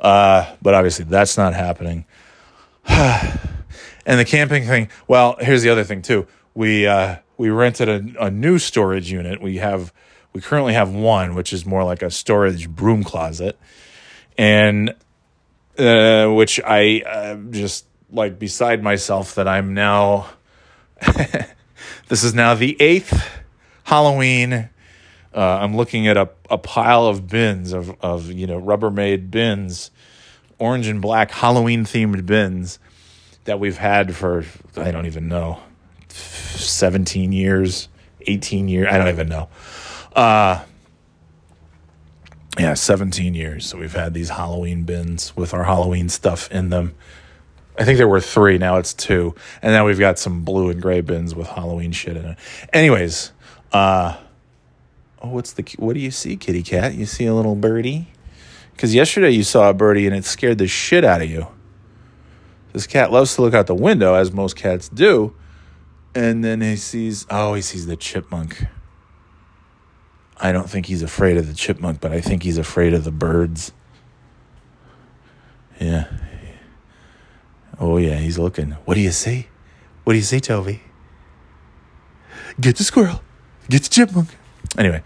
uh, but obviously that's not happening <sighs> and the camping thing well here's the other thing too we uh, we rented a, a new storage unit we have we currently have one which is more like a storage broom closet and uh, which I uh, just like beside myself that I'm now. <laughs> this is now the eighth Halloween. Uh, I'm looking at a, a pile of bins of, of you know Rubbermaid bins, orange and black Halloween themed bins that we've had for I don't even know, seventeen years, eighteen years. I don't even know. Uh, yeah, 17 years. So we've had these Halloween bins with our Halloween stuff in them. I think there were three. Now it's two, and now we've got some blue and gray bins with Halloween shit in it. Anyways, uh, oh, what's the what do you see, kitty cat? You see a little birdie? Because yesterday you saw a birdie and it scared the shit out of you. This cat loves to look out the window, as most cats do, and then he sees oh, he sees the chipmunk. I don't think he's afraid of the chipmunk, but I think he's afraid of the birds. Yeah. Oh, yeah, he's looking. What do you see? What do you see, Toby? Get the squirrel. Get the chipmunk. Anyway,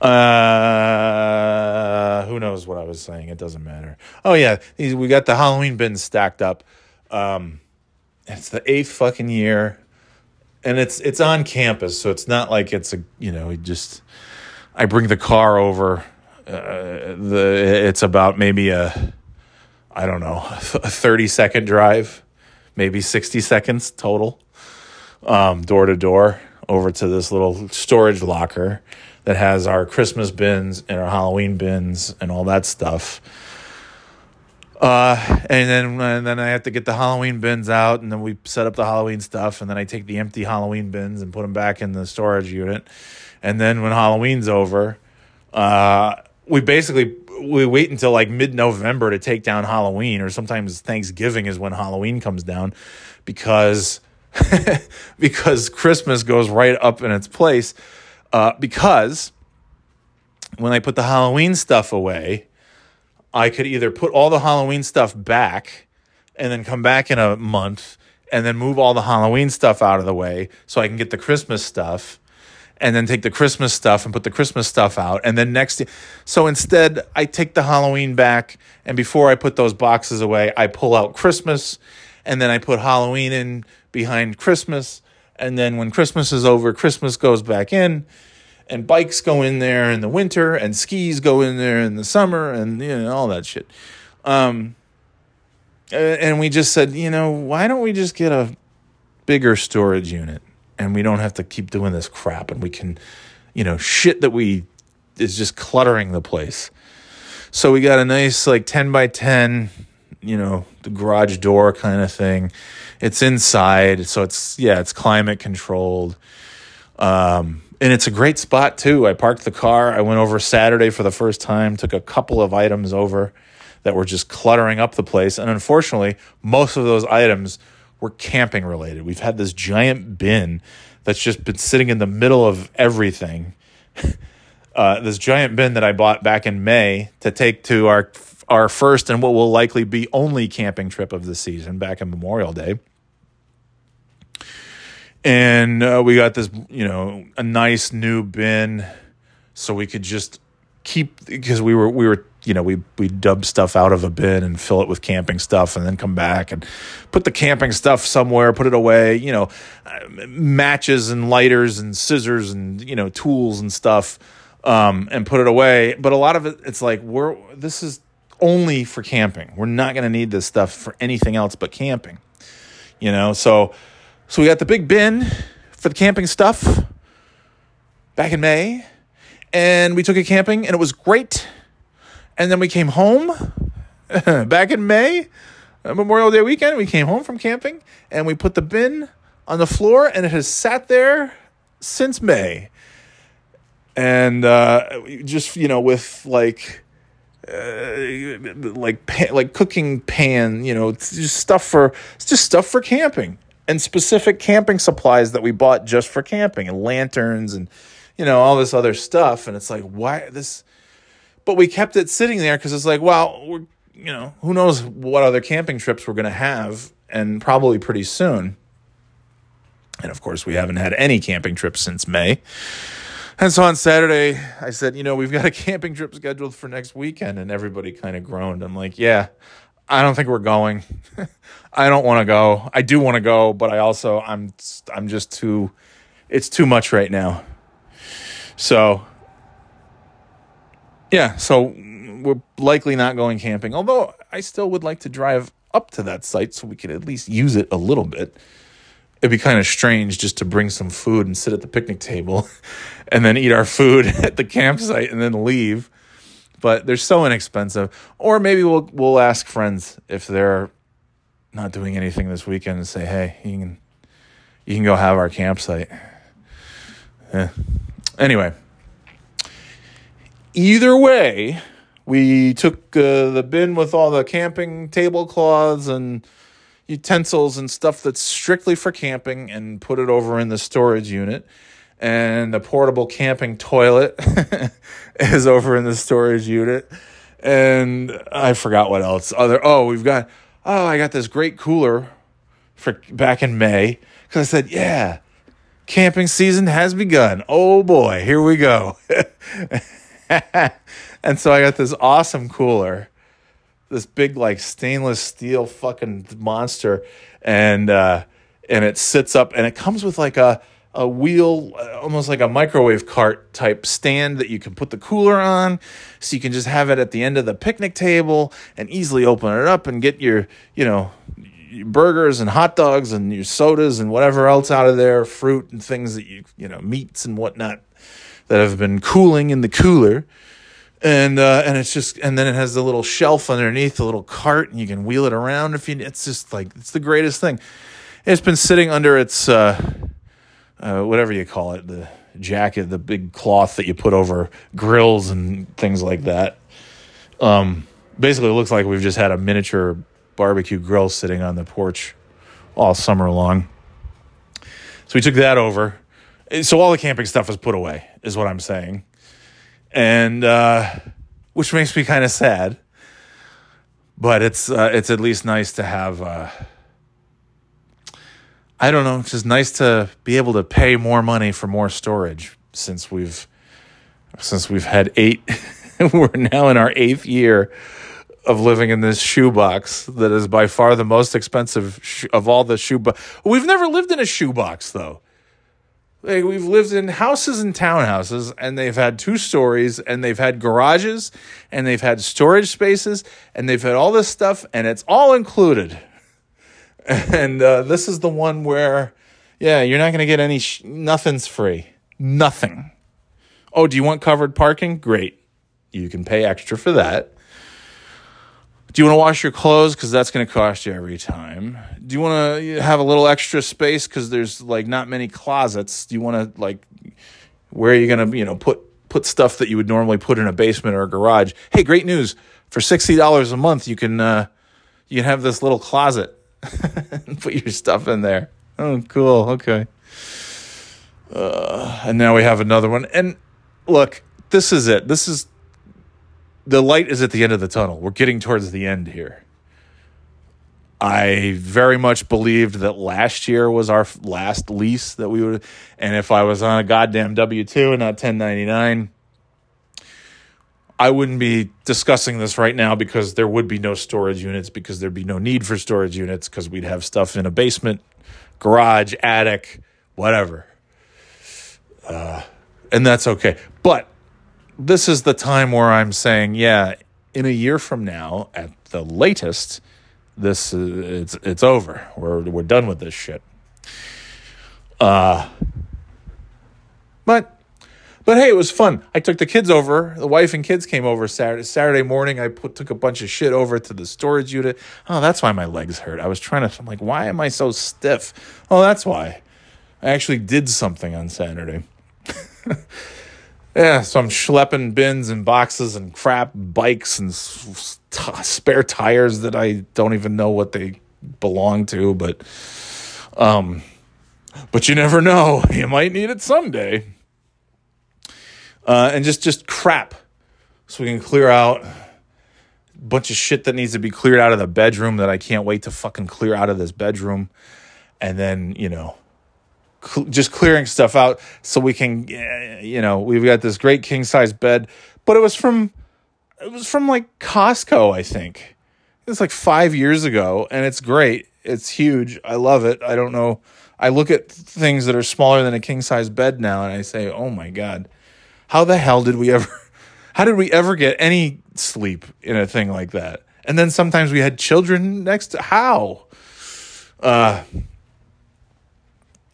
uh, who knows what I was saying? It doesn't matter. Oh, yeah, we got the Halloween bins stacked up. Um, it's the eighth fucking year, and it's it's on campus, so it's not like it's a you know just I bring the car over. Uh, the it's about maybe a I don't know <laughs> a thirty second drive, maybe sixty seconds total, um, door to door over to this little storage locker that has our Christmas bins and our Halloween bins and all that stuff. Uh, and then and then I have to get the Halloween bins out, and then we set up the Halloween stuff, and then I take the empty Halloween bins and put them back in the storage unit and then when Halloween's over, uh, we basically we wait until like mid November to take down Halloween, or sometimes Thanksgiving is when Halloween comes down, because <laughs> because Christmas goes right up in its place. Uh, because when I put the Halloween stuff away, I could either put all the Halloween stuff back and then come back in a month and then move all the Halloween stuff out of the way so I can get the Christmas stuff and then take the Christmas stuff and put the Christmas stuff out. And then next, so instead, I take the Halloween back, and before I put those boxes away, I pull out Christmas, and then I put Halloween in behind Christmas. And then when Christmas is over, Christmas goes back in, and bikes go in there in the winter, and skis go in there in the summer, and you know all that shit. Um, and we just said, you know, why don't we just get a bigger storage unit? and we don't have to keep doing this crap and we can you know shit that we is just cluttering the place So we got a nice like 10 by 10, you know, the garage door kind of thing. It's inside, so it's yeah, it's climate controlled. Um, and it's a great spot too. I parked the car. I went over Saturday for the first time, took a couple of items over that were just cluttering up the place. And unfortunately, most of those items were camping related. We've had this giant bin that's just been sitting in the middle of everything. <laughs> Uh, this giant bin that I bought back in May to take to our our first and what will likely be only camping trip of the season back in Memorial Day and uh, we got this you know a nice new bin so we could just keep because we were we were you know we we dub stuff out of a bin and fill it with camping stuff and then come back and put the camping stuff somewhere put it away you know uh, matches and lighters and scissors and you know tools and stuff um, and put it away. But a lot of it it's like we're this is only for camping. We're not going to need this stuff for anything else but camping you know? So so we got the big bin for the camping stuff back in May, and we took it camping, and it was great. And then we came home <laughs> back in May, uh, Memorial Day weekend. We came home from camping, and we put the bin on the floor, and it has sat there since May. And uh, just you know, with like uh, like pan, like cooking pan, you know, just stuff for it's just stuff for camping and specific camping supplies that we bought just for camping and lanterns and you know all this other stuff. And it's like why this? But we kept it sitting there because it's like well we're you know who knows what other camping trips we're going to have and probably pretty soon. And of course we haven't had any camping trips since may. And so on saturday i said you know we've got a <laughs> camping trip scheduled for next weekend. And everybody kind of groaned. I'm like yeah I don't think we're going. <laughs> I don't want to go. I do want to go, but I also I'm I'm just too it's too much right now. So yeah, so we're likely not going camping. Although I still would like to drive up to that site so we could at least use it a little bit. It'd be kind of strange just to bring some food and sit at the picnic table <laughs> and then eat our food <laughs> at the campsite and then leave but they're so inexpensive. Or maybe we'll we'll ask friends if they're not doing anything this weekend and say, hey, you can you can go have our campsite. Yeah. Anyway, either way, we took uh, the bin with all the camping tablecloths and utensils and stuff that's strictly for camping and put it over in the storage unit and the portable camping toilet <laughs> is over in the storage unit. And I forgot what else. Other oh, we've got oh, I got this great cooler for back in May because I said, yeah, camping season has begun. Oh boy, here we go. <laughs> and so I got this awesome cooler, this big like stainless steel fucking monster, and uh, and it sits up and it comes with like a a wheel, uh, almost like a microwave cart type stand that you can put the cooler on. So you can just have it at the end of the picnic table and easily open it up and get your, you know, burgers and hot dogs and your sodas and whatever else out of there, fruit and things that you, you know, meats and whatnot that have been cooling in the cooler. And uh, and it's just and then it has the little shelf underneath, the little cart, and you can wheel it around if you. It's just like it's the greatest thing. It's been sitting under its uh, uh, whatever you call it, the jacket, the big cloth that you put over grills and things like that. Um, basically, it looks like we've just had a miniature barbecue grill sitting on the porch all summer long. So we took that over. So all the camping stuff was put away, is what I'm saying, and uh, which makes me kind of sad. But it's uh, it's at least nice to have uh, I don't know. It's just nice to be able to pay more money for more storage since we've since we've had eight. <laughs> we're now in our eighth year of living in this shoebox that is by far the most expensive sh- of all the shoebox. We've never lived in a shoebox though. Like we've lived in houses and townhouses, and they've had two stories, and they've had garages, and they've had storage spaces, and they've had all this stuff, and it's all included <laughs> and uh, this is the one where, yeah, you're not going to get any, sh- nothing's free. Nothing. Oh, do you want covered parking? Great. You can pay extra for that. Do you want to wash your clothes? Because that's going to cost you every time. Do you want to have a little extra space? Because there's like not many closets. Do you want to like where are you going to you know put put stuff that you would normally put in a basement or a garage? Hey, great news! For sixty dollars a month, you can uh, you can have this little closet <laughs> put your stuff in there. Oh, cool. Okay. Uh, and now we have another one. And look, this is it. This is the light is at the end of the tunnel. We're getting towards the end here. I very much believed that last year was our last lease that we would, and if I was on a goddamn W two and not ten ninety nine, I wouldn't be discussing this right now because there would be no storage units because there'd be no need for storage units because we'd have stuff in a basement, garage, attic, whatever. Uh, and that's okay. But this is the time where I'm saying, yeah, in a year from now, at the latest, this is, it's it's over. We're we're done with this shit. Uh, but but hey, it was fun. I took the kids over. The wife and kids came over Saturday. Saturday morning, I put took a bunch of shit over to the storage unit. Oh, that's why my legs hurt. I was trying to. I'm like, why am I so stiff? Oh, that's why. I actually did something on Saturday. <laughs> yeah, so I'm schlepping bins and boxes and crap, bikes and t- spare tires that I don't even know what they belong to, but um, but you never know. <laughs> You might need it someday. Uh, and just just crap, so we can clear out a bunch of shit that needs to be cleared out of the bedroom that I can't wait to fucking clear out of this bedroom, and then you know cl- just clearing stuff out so we can, you know, we've got this great king size bed, but it was from, it was from like Costco, I think. It's like five years ago, and it's great. It's huge. I love it. I don't know. I look at things that are smaller than a king size bed now, and I say, "Oh my god, how the hell did we ever? <laughs> How did we ever get any sleep in a thing like that?" And then sometimes we had children next to how. Uh,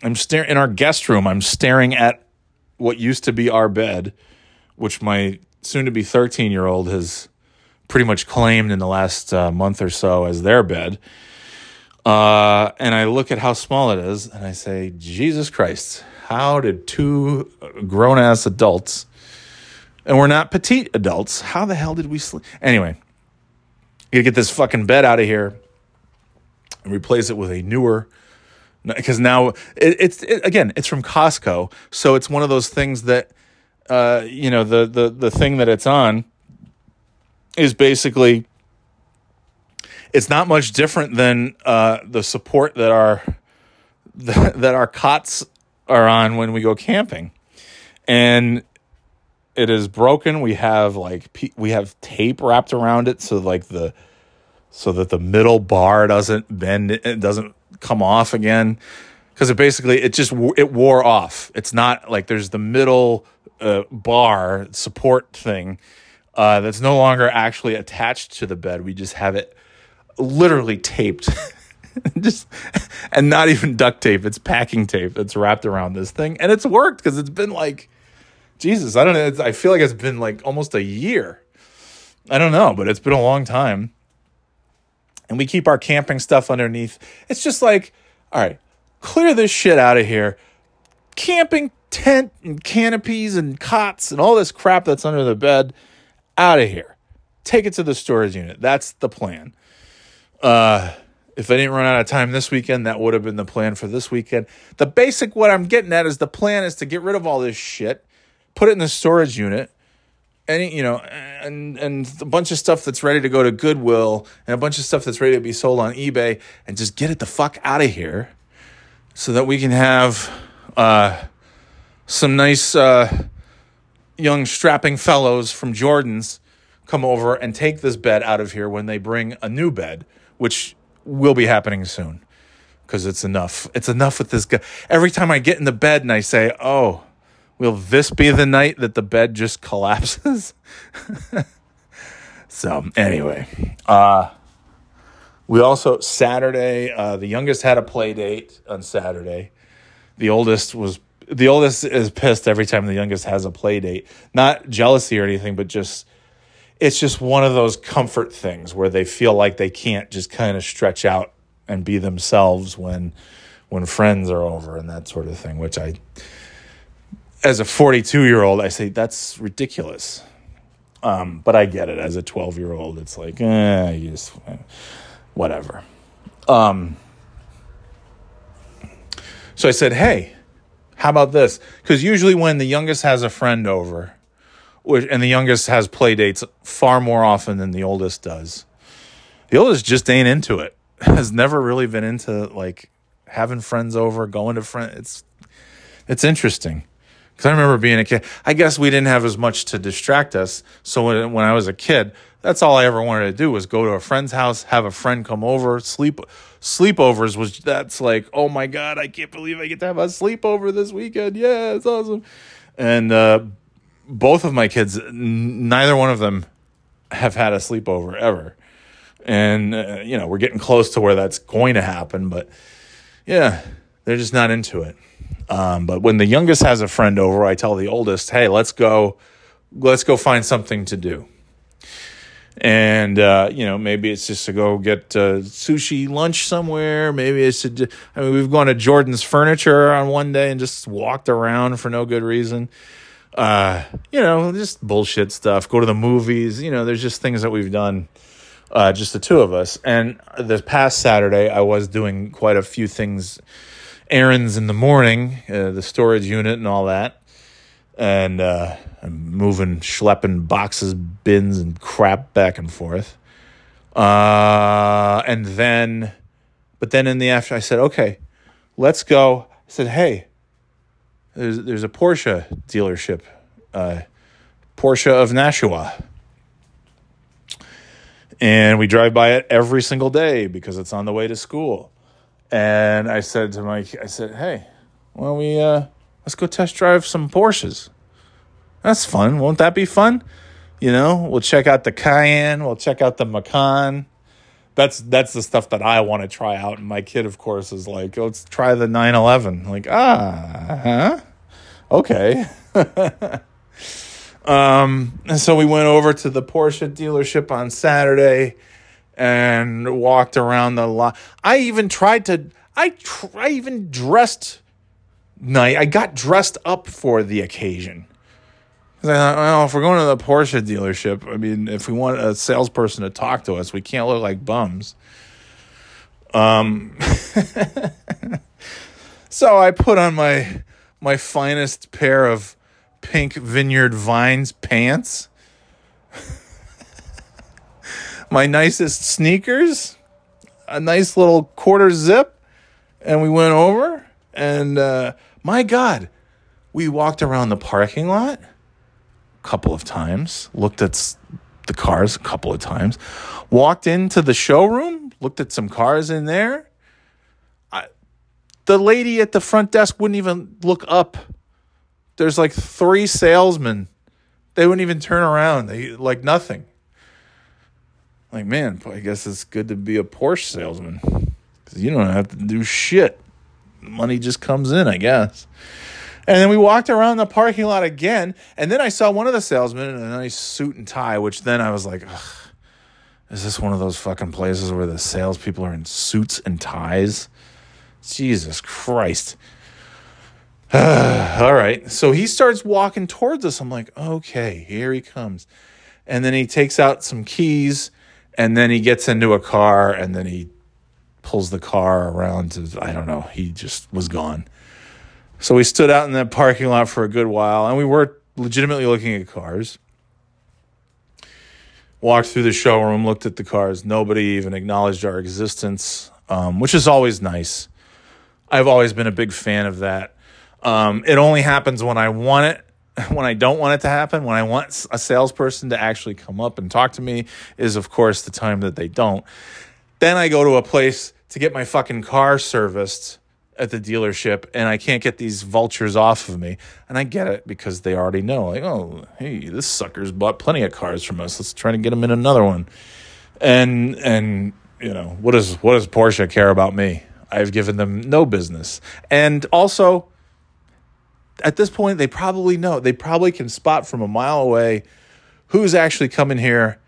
I'm staring in our guest room. I'm staring at what used to be our bed, which my soon to be 13 year old has pretty much claimed in the last uh, month or so as their bed. Uh, and I look at how small it is and I say, Jesus Christ, how did two grown ass adults, and we're not petite adults, how the hell did we sleep? Anyway, you gotta get this fucking bed out of here and replace it with a newer, because now it, it's it, again it's from Costco, so it's one of those things that uh, you know the the the thing that it's on is basically it's not much different than uh, the support that our <laughs> that our cots are on when we go camping, and it is broken. We have like we have tape wrapped around it so like the so that the middle bar doesn't bend it doesn't come off again because it basically it just it wore off. It's not like there's the middle uh, bar support thing uh, that's no longer actually attached to the bed. We just have it literally taped. <laughs> <laughs> just and not even duct tape it's packing tape that's wrapped around this thing and it's worked because it's been like jesus i don't know i feel like it's been like almost a year i don't know but it's been a long time and we keep our camping stuff underneath. It's just like, all right, clear this shit out of here. Camping tent and canopies and cots and all this crap that's under the bed out of here. Take it to the storage unit. That's the plan. Uh, if I didn't run out of time this weekend, that would have been the plan for this weekend. The basic what I'm getting at is the plan is to get rid of all this shit, put it in the storage unit, any you know and and a bunch of stuff that's ready to go to goodwill and a bunch of stuff that's ready to be sold on ebay and just get it the fuck out of here so that we can have uh, some nice uh, young strapping fellows from jordan's come over and take this bed out of here when they bring a new bed which will be happening soon because it's enough it's enough with this guy every time i get in the bed and i say oh Will this be the night that the bed just <laughs> collapses? <laughs> so anyway, uh, we also Saturday. Uh, the youngest had a play date on Saturday. The oldest was the oldest is pissed every time the youngest has a play date. Not jealousy or anything, but just it's just one of those comfort things where they feel like they can't just kind of stretch out and be themselves when when friends are over and that sort of thing which i as a 42 year old i say that's ridiculous. Um, but i get it. As a 12 year old it's like eh, you just whatever. Um, so i said hey how about this? Because usually when the youngest has a friend over which and the youngest has play dates far more often than the oldest does. The oldest just ain't into it. <laughs> Has never really been into like having friends over, going to friends. It's it's interesting because I remember being a kid. I guess we didn't have as much to distract us. So when when I was a kid, that's all I ever wanted to do was go to a friend's house, have a friend come over, sleep. Sleepovers was that's like, oh my god, I can't believe I get to have a sleepover this weekend. Yeah, it's awesome. And uh, both of my kids, neither one of them have had a sleepover ever. And, uh, you know, we're getting close to where that's going to happen, but yeah, they're just not into it. Um, but when the youngest has a friend over, I tell the oldest, hey, let's go, let's go find something to do. And, uh, you know, maybe it's just to go get uh, sushi lunch somewhere. Maybe it's to, I mean, we've gone to Jordan's Furniture on one day and just walked around for no good reason uh, you know, just bullshit stuff. Go to the movies. You know, there's just things that we've done, uh, just the two of us. And this past Saturday, I was doing quite a few things, errands in the morning, uh, the storage unit and all that, and uh, I'm moving, schlepping boxes, bins, and crap back and forth. Uh, and then, but then in the after, I said, okay, let's go. I said, hey, there's there's a Porsche dealership, uh, Porsche of Nashua, and we drive by it every single day because it's on the way to school. And I said to Mike, I said, "Hey, don't we uh, let's go test drive some Porsches? That's fun. Won't that be fun? You know, we'll check out the Cayenne, we'll check out the Macan." That's that's the stuff that I want to try out. And my kid, of course, is like, let's try the 911. Like, ah, huh? okay. <laughs> um, and so we went over to the Porsche dealership on Saturday and walked around the lot. I even tried to. I tr- I even dressed night. I got dressed up for the occasion. I thought, well, if we're going to the Porsche dealership, I mean, if we want a salesperson to talk to us, we can't look like bums. Um, <laughs> so I put on my my finest pair of pink Vineyard Vines pants, <laughs> my nicest sneakers, a nice little quarter zip, and we went over. And uh, my God, we walked around the parking lot couple of times, looked at the cars a couple of times, walked into the showroom, looked at some cars in there. I, the lady at the front desk wouldn't even look up. There's like three salesmen. They wouldn't even turn around. They like nothing. Like, man, I guess it's good to be a Porsche salesman because you don't have to do shit. Money just comes in, I guess. And then we walked around the parking lot again, and then I saw one of the salesmen in a nice suit and tie, which then I was like, is this one of those fucking places where the salespeople are in suits and ties? Jesus Christ. <sighs> All right. So he starts walking towards us. I'm like, okay, here he comes. And then he takes out some keys and then he gets into a car and then he pulls the car around to, I don't know, he just was gone. So we stood out in that parking lot for a good while and we were legitimately looking at cars. Walked through the showroom, looked at the cars. Nobody even acknowledged our existence, um, which is always nice. I've always been a big fan of that. Um, it only happens when I want it. <laughs> When I don't want it to happen, when I want a salesperson to actually come up and talk to me, is of course the time that they don't. Then I go to a place to get my fucking car serviced at the dealership and I can't get these vultures off of me. And I get it because they already know, like, oh, hey, this sucker's bought plenty of cars from us. Let's try to get him in another one. And and you know, what does what does Porsche care about me? I've given them no business. And also at this point they probably know. They probably can spot from a mile away who's actually coming here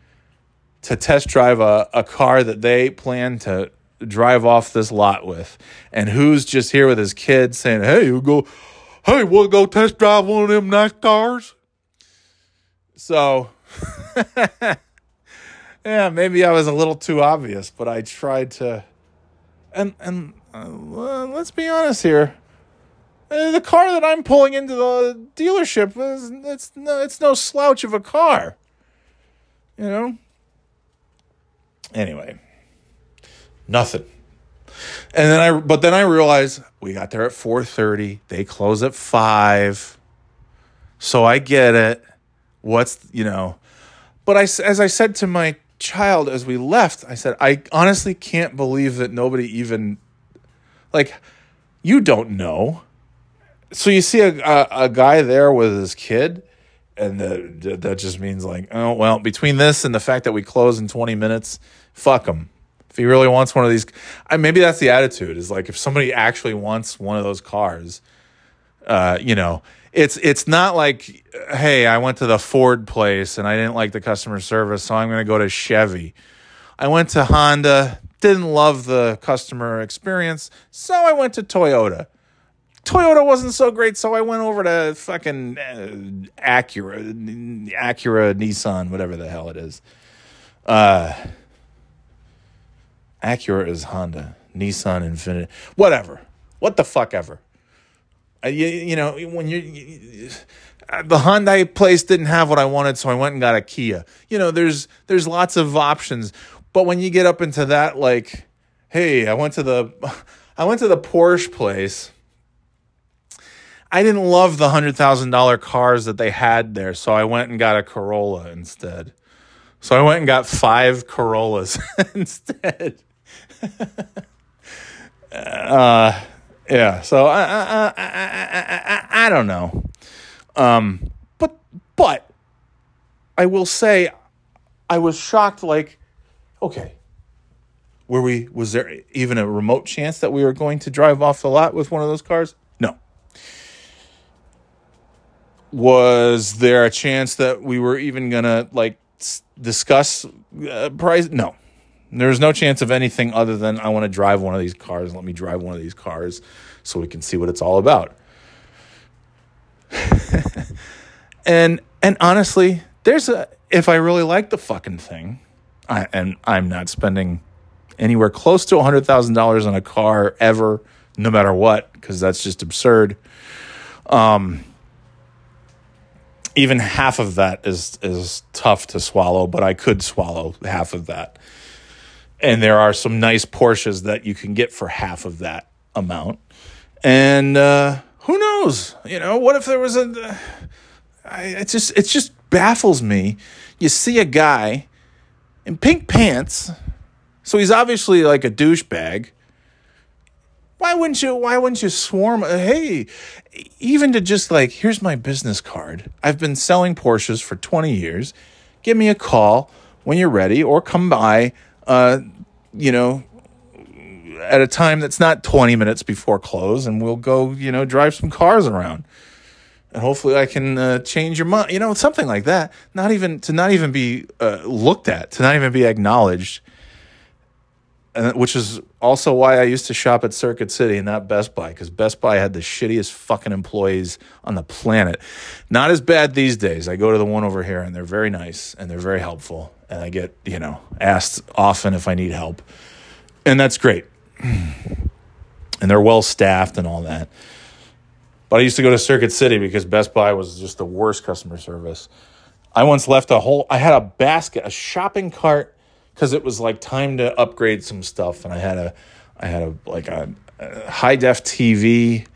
to test drive a, a car that they plan to drive off this lot with, and who's just here with his kid saying, "Hey, we'll go, hey, we'll go test drive one of them nice cars." So, <laughs> yeah, maybe I was a little too obvious, but I tried to. And and uh, let's be honest here. Uh, the car that I'm pulling into the dealership is it's no it's no slouch of a car. You know. Anyway, nothing. And then I but then I realized we got there at 4:30. They close at 5. So I get it. What's, you know, but I as I said to my child as we left, I said, I honestly can't believe that nobody even like you don't know. So you see a a, a guy there with his kid and the, that just means like, oh well, between this and the fact that we close in 20 minutes, fuck him. If he really wants one of these, maybe that's the attitude. Is like if somebody actually wants one of those cars, uh, you know, it's it's not like, hey, I went to the Ford place and I didn't like the customer service, so I'm going to go to Chevy. I went to Honda, didn't love the customer experience, so I went to Toyota. Toyota wasn't so great, so I went over to fucking uh, Acura, Acura, Nissan, whatever the hell it is. Uh, Acura is Honda, Nissan, Infiniti, whatever. What the fuck ever. Uh, you, you know, when you, you the Hyundai place didn't have what I wanted, so I went and got a Kia. You know, there's there's lots of options, but when you get up into that, like, hey, I went to the, <laughs> I went to the Porsche place. I didn't love the hundred thousand dollar cars that they had there, so I went and got a Corolla instead. So I went and got five Corollas <laughs> instead. <laughs> uh, yeah. So I, I, I, I, I, don't know. Um, but but I will say, I was shocked. Like, okay, were we? Was there even a remote chance that we were going to drive off the lot with one of those cars? No. Was there a chance that we were even gonna like discuss uh, price? No. There's no chance of anything other than I want to drive one of these cars. Let me drive one of these cars so we can see what it's all about. <laughs> and and honestly, there's a if I really like the fucking thing, I, and I'm not spending anywhere close to hundred thousand dollars on a car ever, no matter what, because that's just absurd. Um, even half of that is is tough to swallow, but I could swallow half of that and there are some nice Porsches that you can get for half of that amount. And uh, who knows? You know, what if there was a? I, it just it just baffles me. You see a guy in pink pants, so he's obviously like a douchebag. Why wouldn't you? Why wouldn't you swarm? Uh, hey, even to just like, here's my business card. I've been selling Porsches for twenty years. Give me a call when you're ready, or come by uh, you know, at a time that's not 20 minutes before close, and we'll go, you know, drive some cars around. And hopefully I can uh, change your mind, you know, something like that. Not even to not even be uh, looked at, to not even be acknowledged. And, which is also why I used to shop at Circuit City and not Best Buy, because Best Buy had the shittiest fucking employees on the planet. Not as bad these days. I go to the one over here and they're very nice and they're very helpful and I get, you know, asked often if I need help. And that's great. And they're well staffed and all that. But I used to go to Circuit City because Best Buy was just the worst customer service. I once left a whole I had a basket, a shopping cart cuz it was like time to upgrade some stuff and I had a I had a like a, a high def TV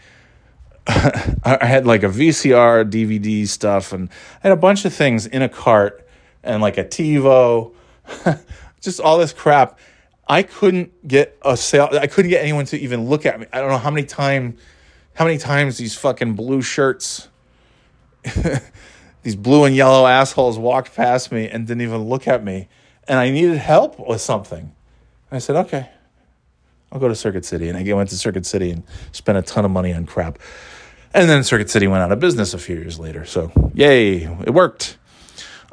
<laughs> I had like a VCR, DVD stuff, and I had a bunch of things in a cart and like a TiVo, <laughs> just all this crap. I couldn't get a sale. I couldn't get anyone to even look at me. I don't know how many time, how many times these fucking blue shirts, <laughs> these blue and yellow assholes walked past me and didn't even look at me. And I needed help with something. I said, okay, I'll go to Circuit City. And I went to Circuit City and spent a ton of money on crap. And then Circuit City went out of business a few years later. So, yay, it worked.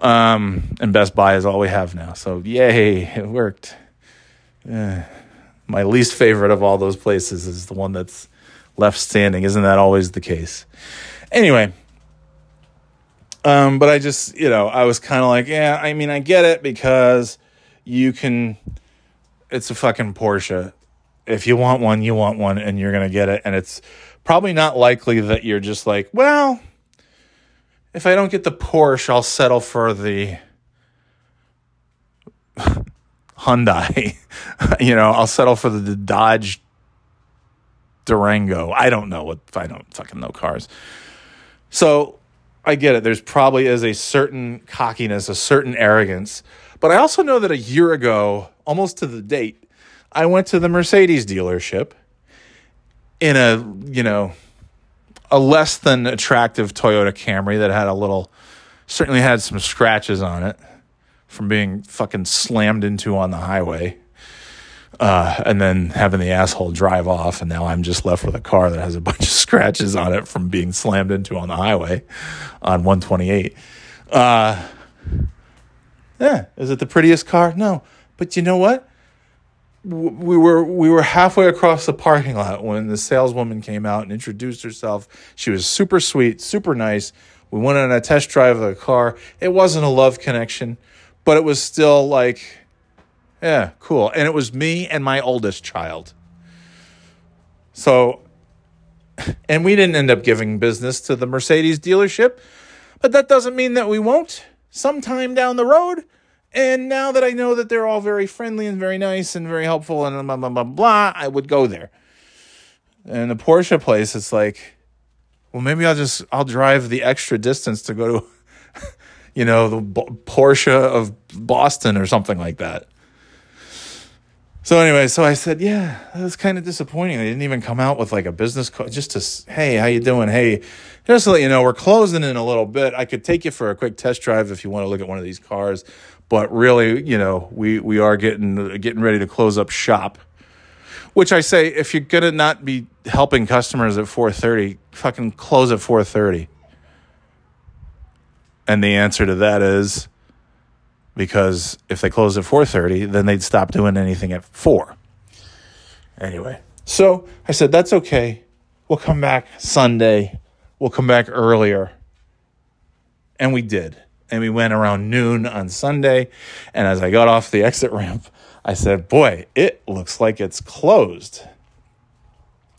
Um, and Best Buy is all we have now. So yay, it worked. My least favorite of all those places is the one that's left standing. Isn't that always the case? Anyway, um, but I just, you know, I was kind of like, yeah, I mean, I get it because you can, it's a fucking Porsche. If you want one, you want one and you're going to get it. And it's probably not likely that you're just like, well, if I don't get the Porsche, I'll settle for the Hyundai. <laughs> you know, I'll settle for the Dodge Durango. I don't know what I don't fucking know cars. So I get it. There's probably is a certain cockiness, a certain arrogance. But I also know that a year ago, almost to the date, I went to the Mercedes dealership in a, you know, a less than attractive Toyota Camry that had a little, certainly had some scratches on it from being fucking slammed into on the highway. Uh, and then having the asshole drive off, and now I'm just left with a car that has a <laughs> bunch of scratches on it from being slammed into on the highway on 128. Uh, yeah, is it the prettiest car? No, but you know what? We were we were halfway across the parking lot when the saleswoman came out and introduced herself. She was super sweet, super nice. We went on a test drive of the car. It wasn't a love connection, but it was still like, yeah, cool. And it was me and my oldest child. So, <laughs> and we didn't end up giving business to the Mercedes dealership, but that doesn't mean that we won't sometime down the road. And now that I know that they're all very friendly and very nice and very helpful and blah, blah, blah, blah, I would go there. And the Porsche place, it's like, well, maybe I'll just, I'll drive the extra distance to go to, <laughs> you know, the Porsche of Boston or something like that. So anyway, so I said, yeah, that was kind of disappointing. They didn't even come out with like a business card, just to, hey, how you doing? Hey, just to let you know, we're closing in a little bit. I could take you for a quick test drive if you want to look at one of these cars but really, you know, we we are getting getting ready to close up shop. Which I say, if you're gonna not be helping customers at 4:30, fucking close at 4:30. And the answer to that is because if they close at 4:30, then they'd stop doing anything at 4. Anyway, so I said that's okay. We'll come back Sunday. We'll come back earlier. And we did and we went around noon on Sunday. And as I got off the exit ramp, I said, Boy, it looks like it's closed.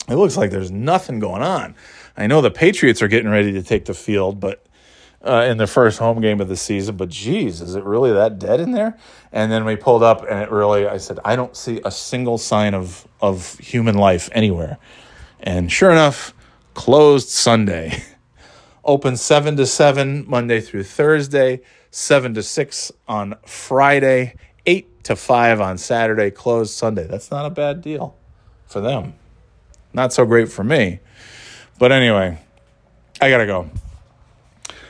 It looks like there's nothing going on. I know the Patriots are getting ready to take the field, but uh, in the first home game of the season, but geez, is it really that dead in there? And then we pulled up, and it really, I said, I don't see a single sign of of human life anywhere. And sure enough, closed Sunday. <laughs> Open 7 to 7 Monday through Thursday, 7 to 6 on Friday, 8 to 5 on Saturday, closed Sunday. That's not a bad deal for them. Not so great for me. But anyway, I got to go.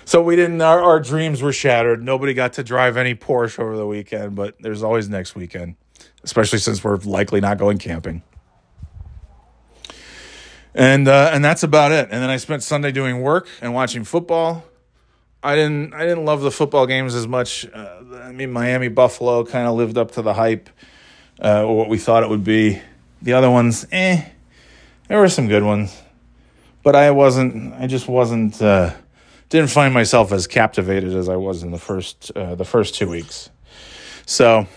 So we didn't, our, our dreams were shattered. Nobody got to drive any Porsche over the weekend, but there's always next weekend, especially since we're likely not going camping and uh, and that's about it. And then I spent Sunday doing work and watching football. I didn't I didn't love the football games as much. Uh, I mean, Miami Buffalo kind of lived up to the hype uh, or what we thought it would be. The other ones, eh, there were some good ones, but I wasn't. I just wasn't. Uh, didn't find myself as captivated as I was in the first uh, the first two weeks. So,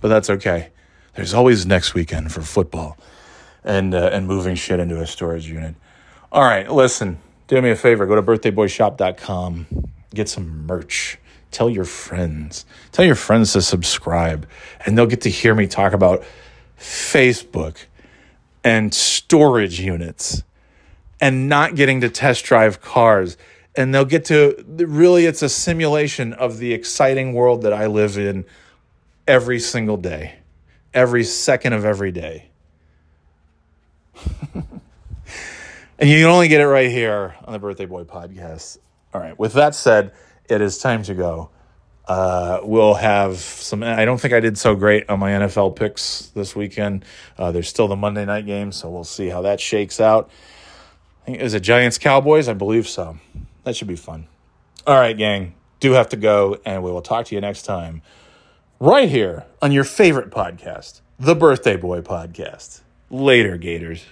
but that's okay. There's always next weekend for football and uh, and moving shit into a storage unit. All right, listen, do me a favor. Go to birthdayboyshop.com. Get some merch. Tell your friends. Tell your friends to subscribe, and they'll get to hear me talk about Facebook and storage units and not getting to test drive cars. And they'll get to really, it's a simulation of the exciting world that I live in every single day, every second of every day. And you can only get it right here on the Birthday Boy podcast. All right. With that said, it is time to go. Uh, we'll have some. I don't think I did so great on my NFL picks this weekend. Uh, there's still the Monday night game, so we'll see how that shakes out. I think, is it Giants Cowboys? I believe so. That should be fun. All right, gang. do have to go, and we will talk to you next time, right here on your favorite podcast, the Birthday Boy Podcast. Later, Gators.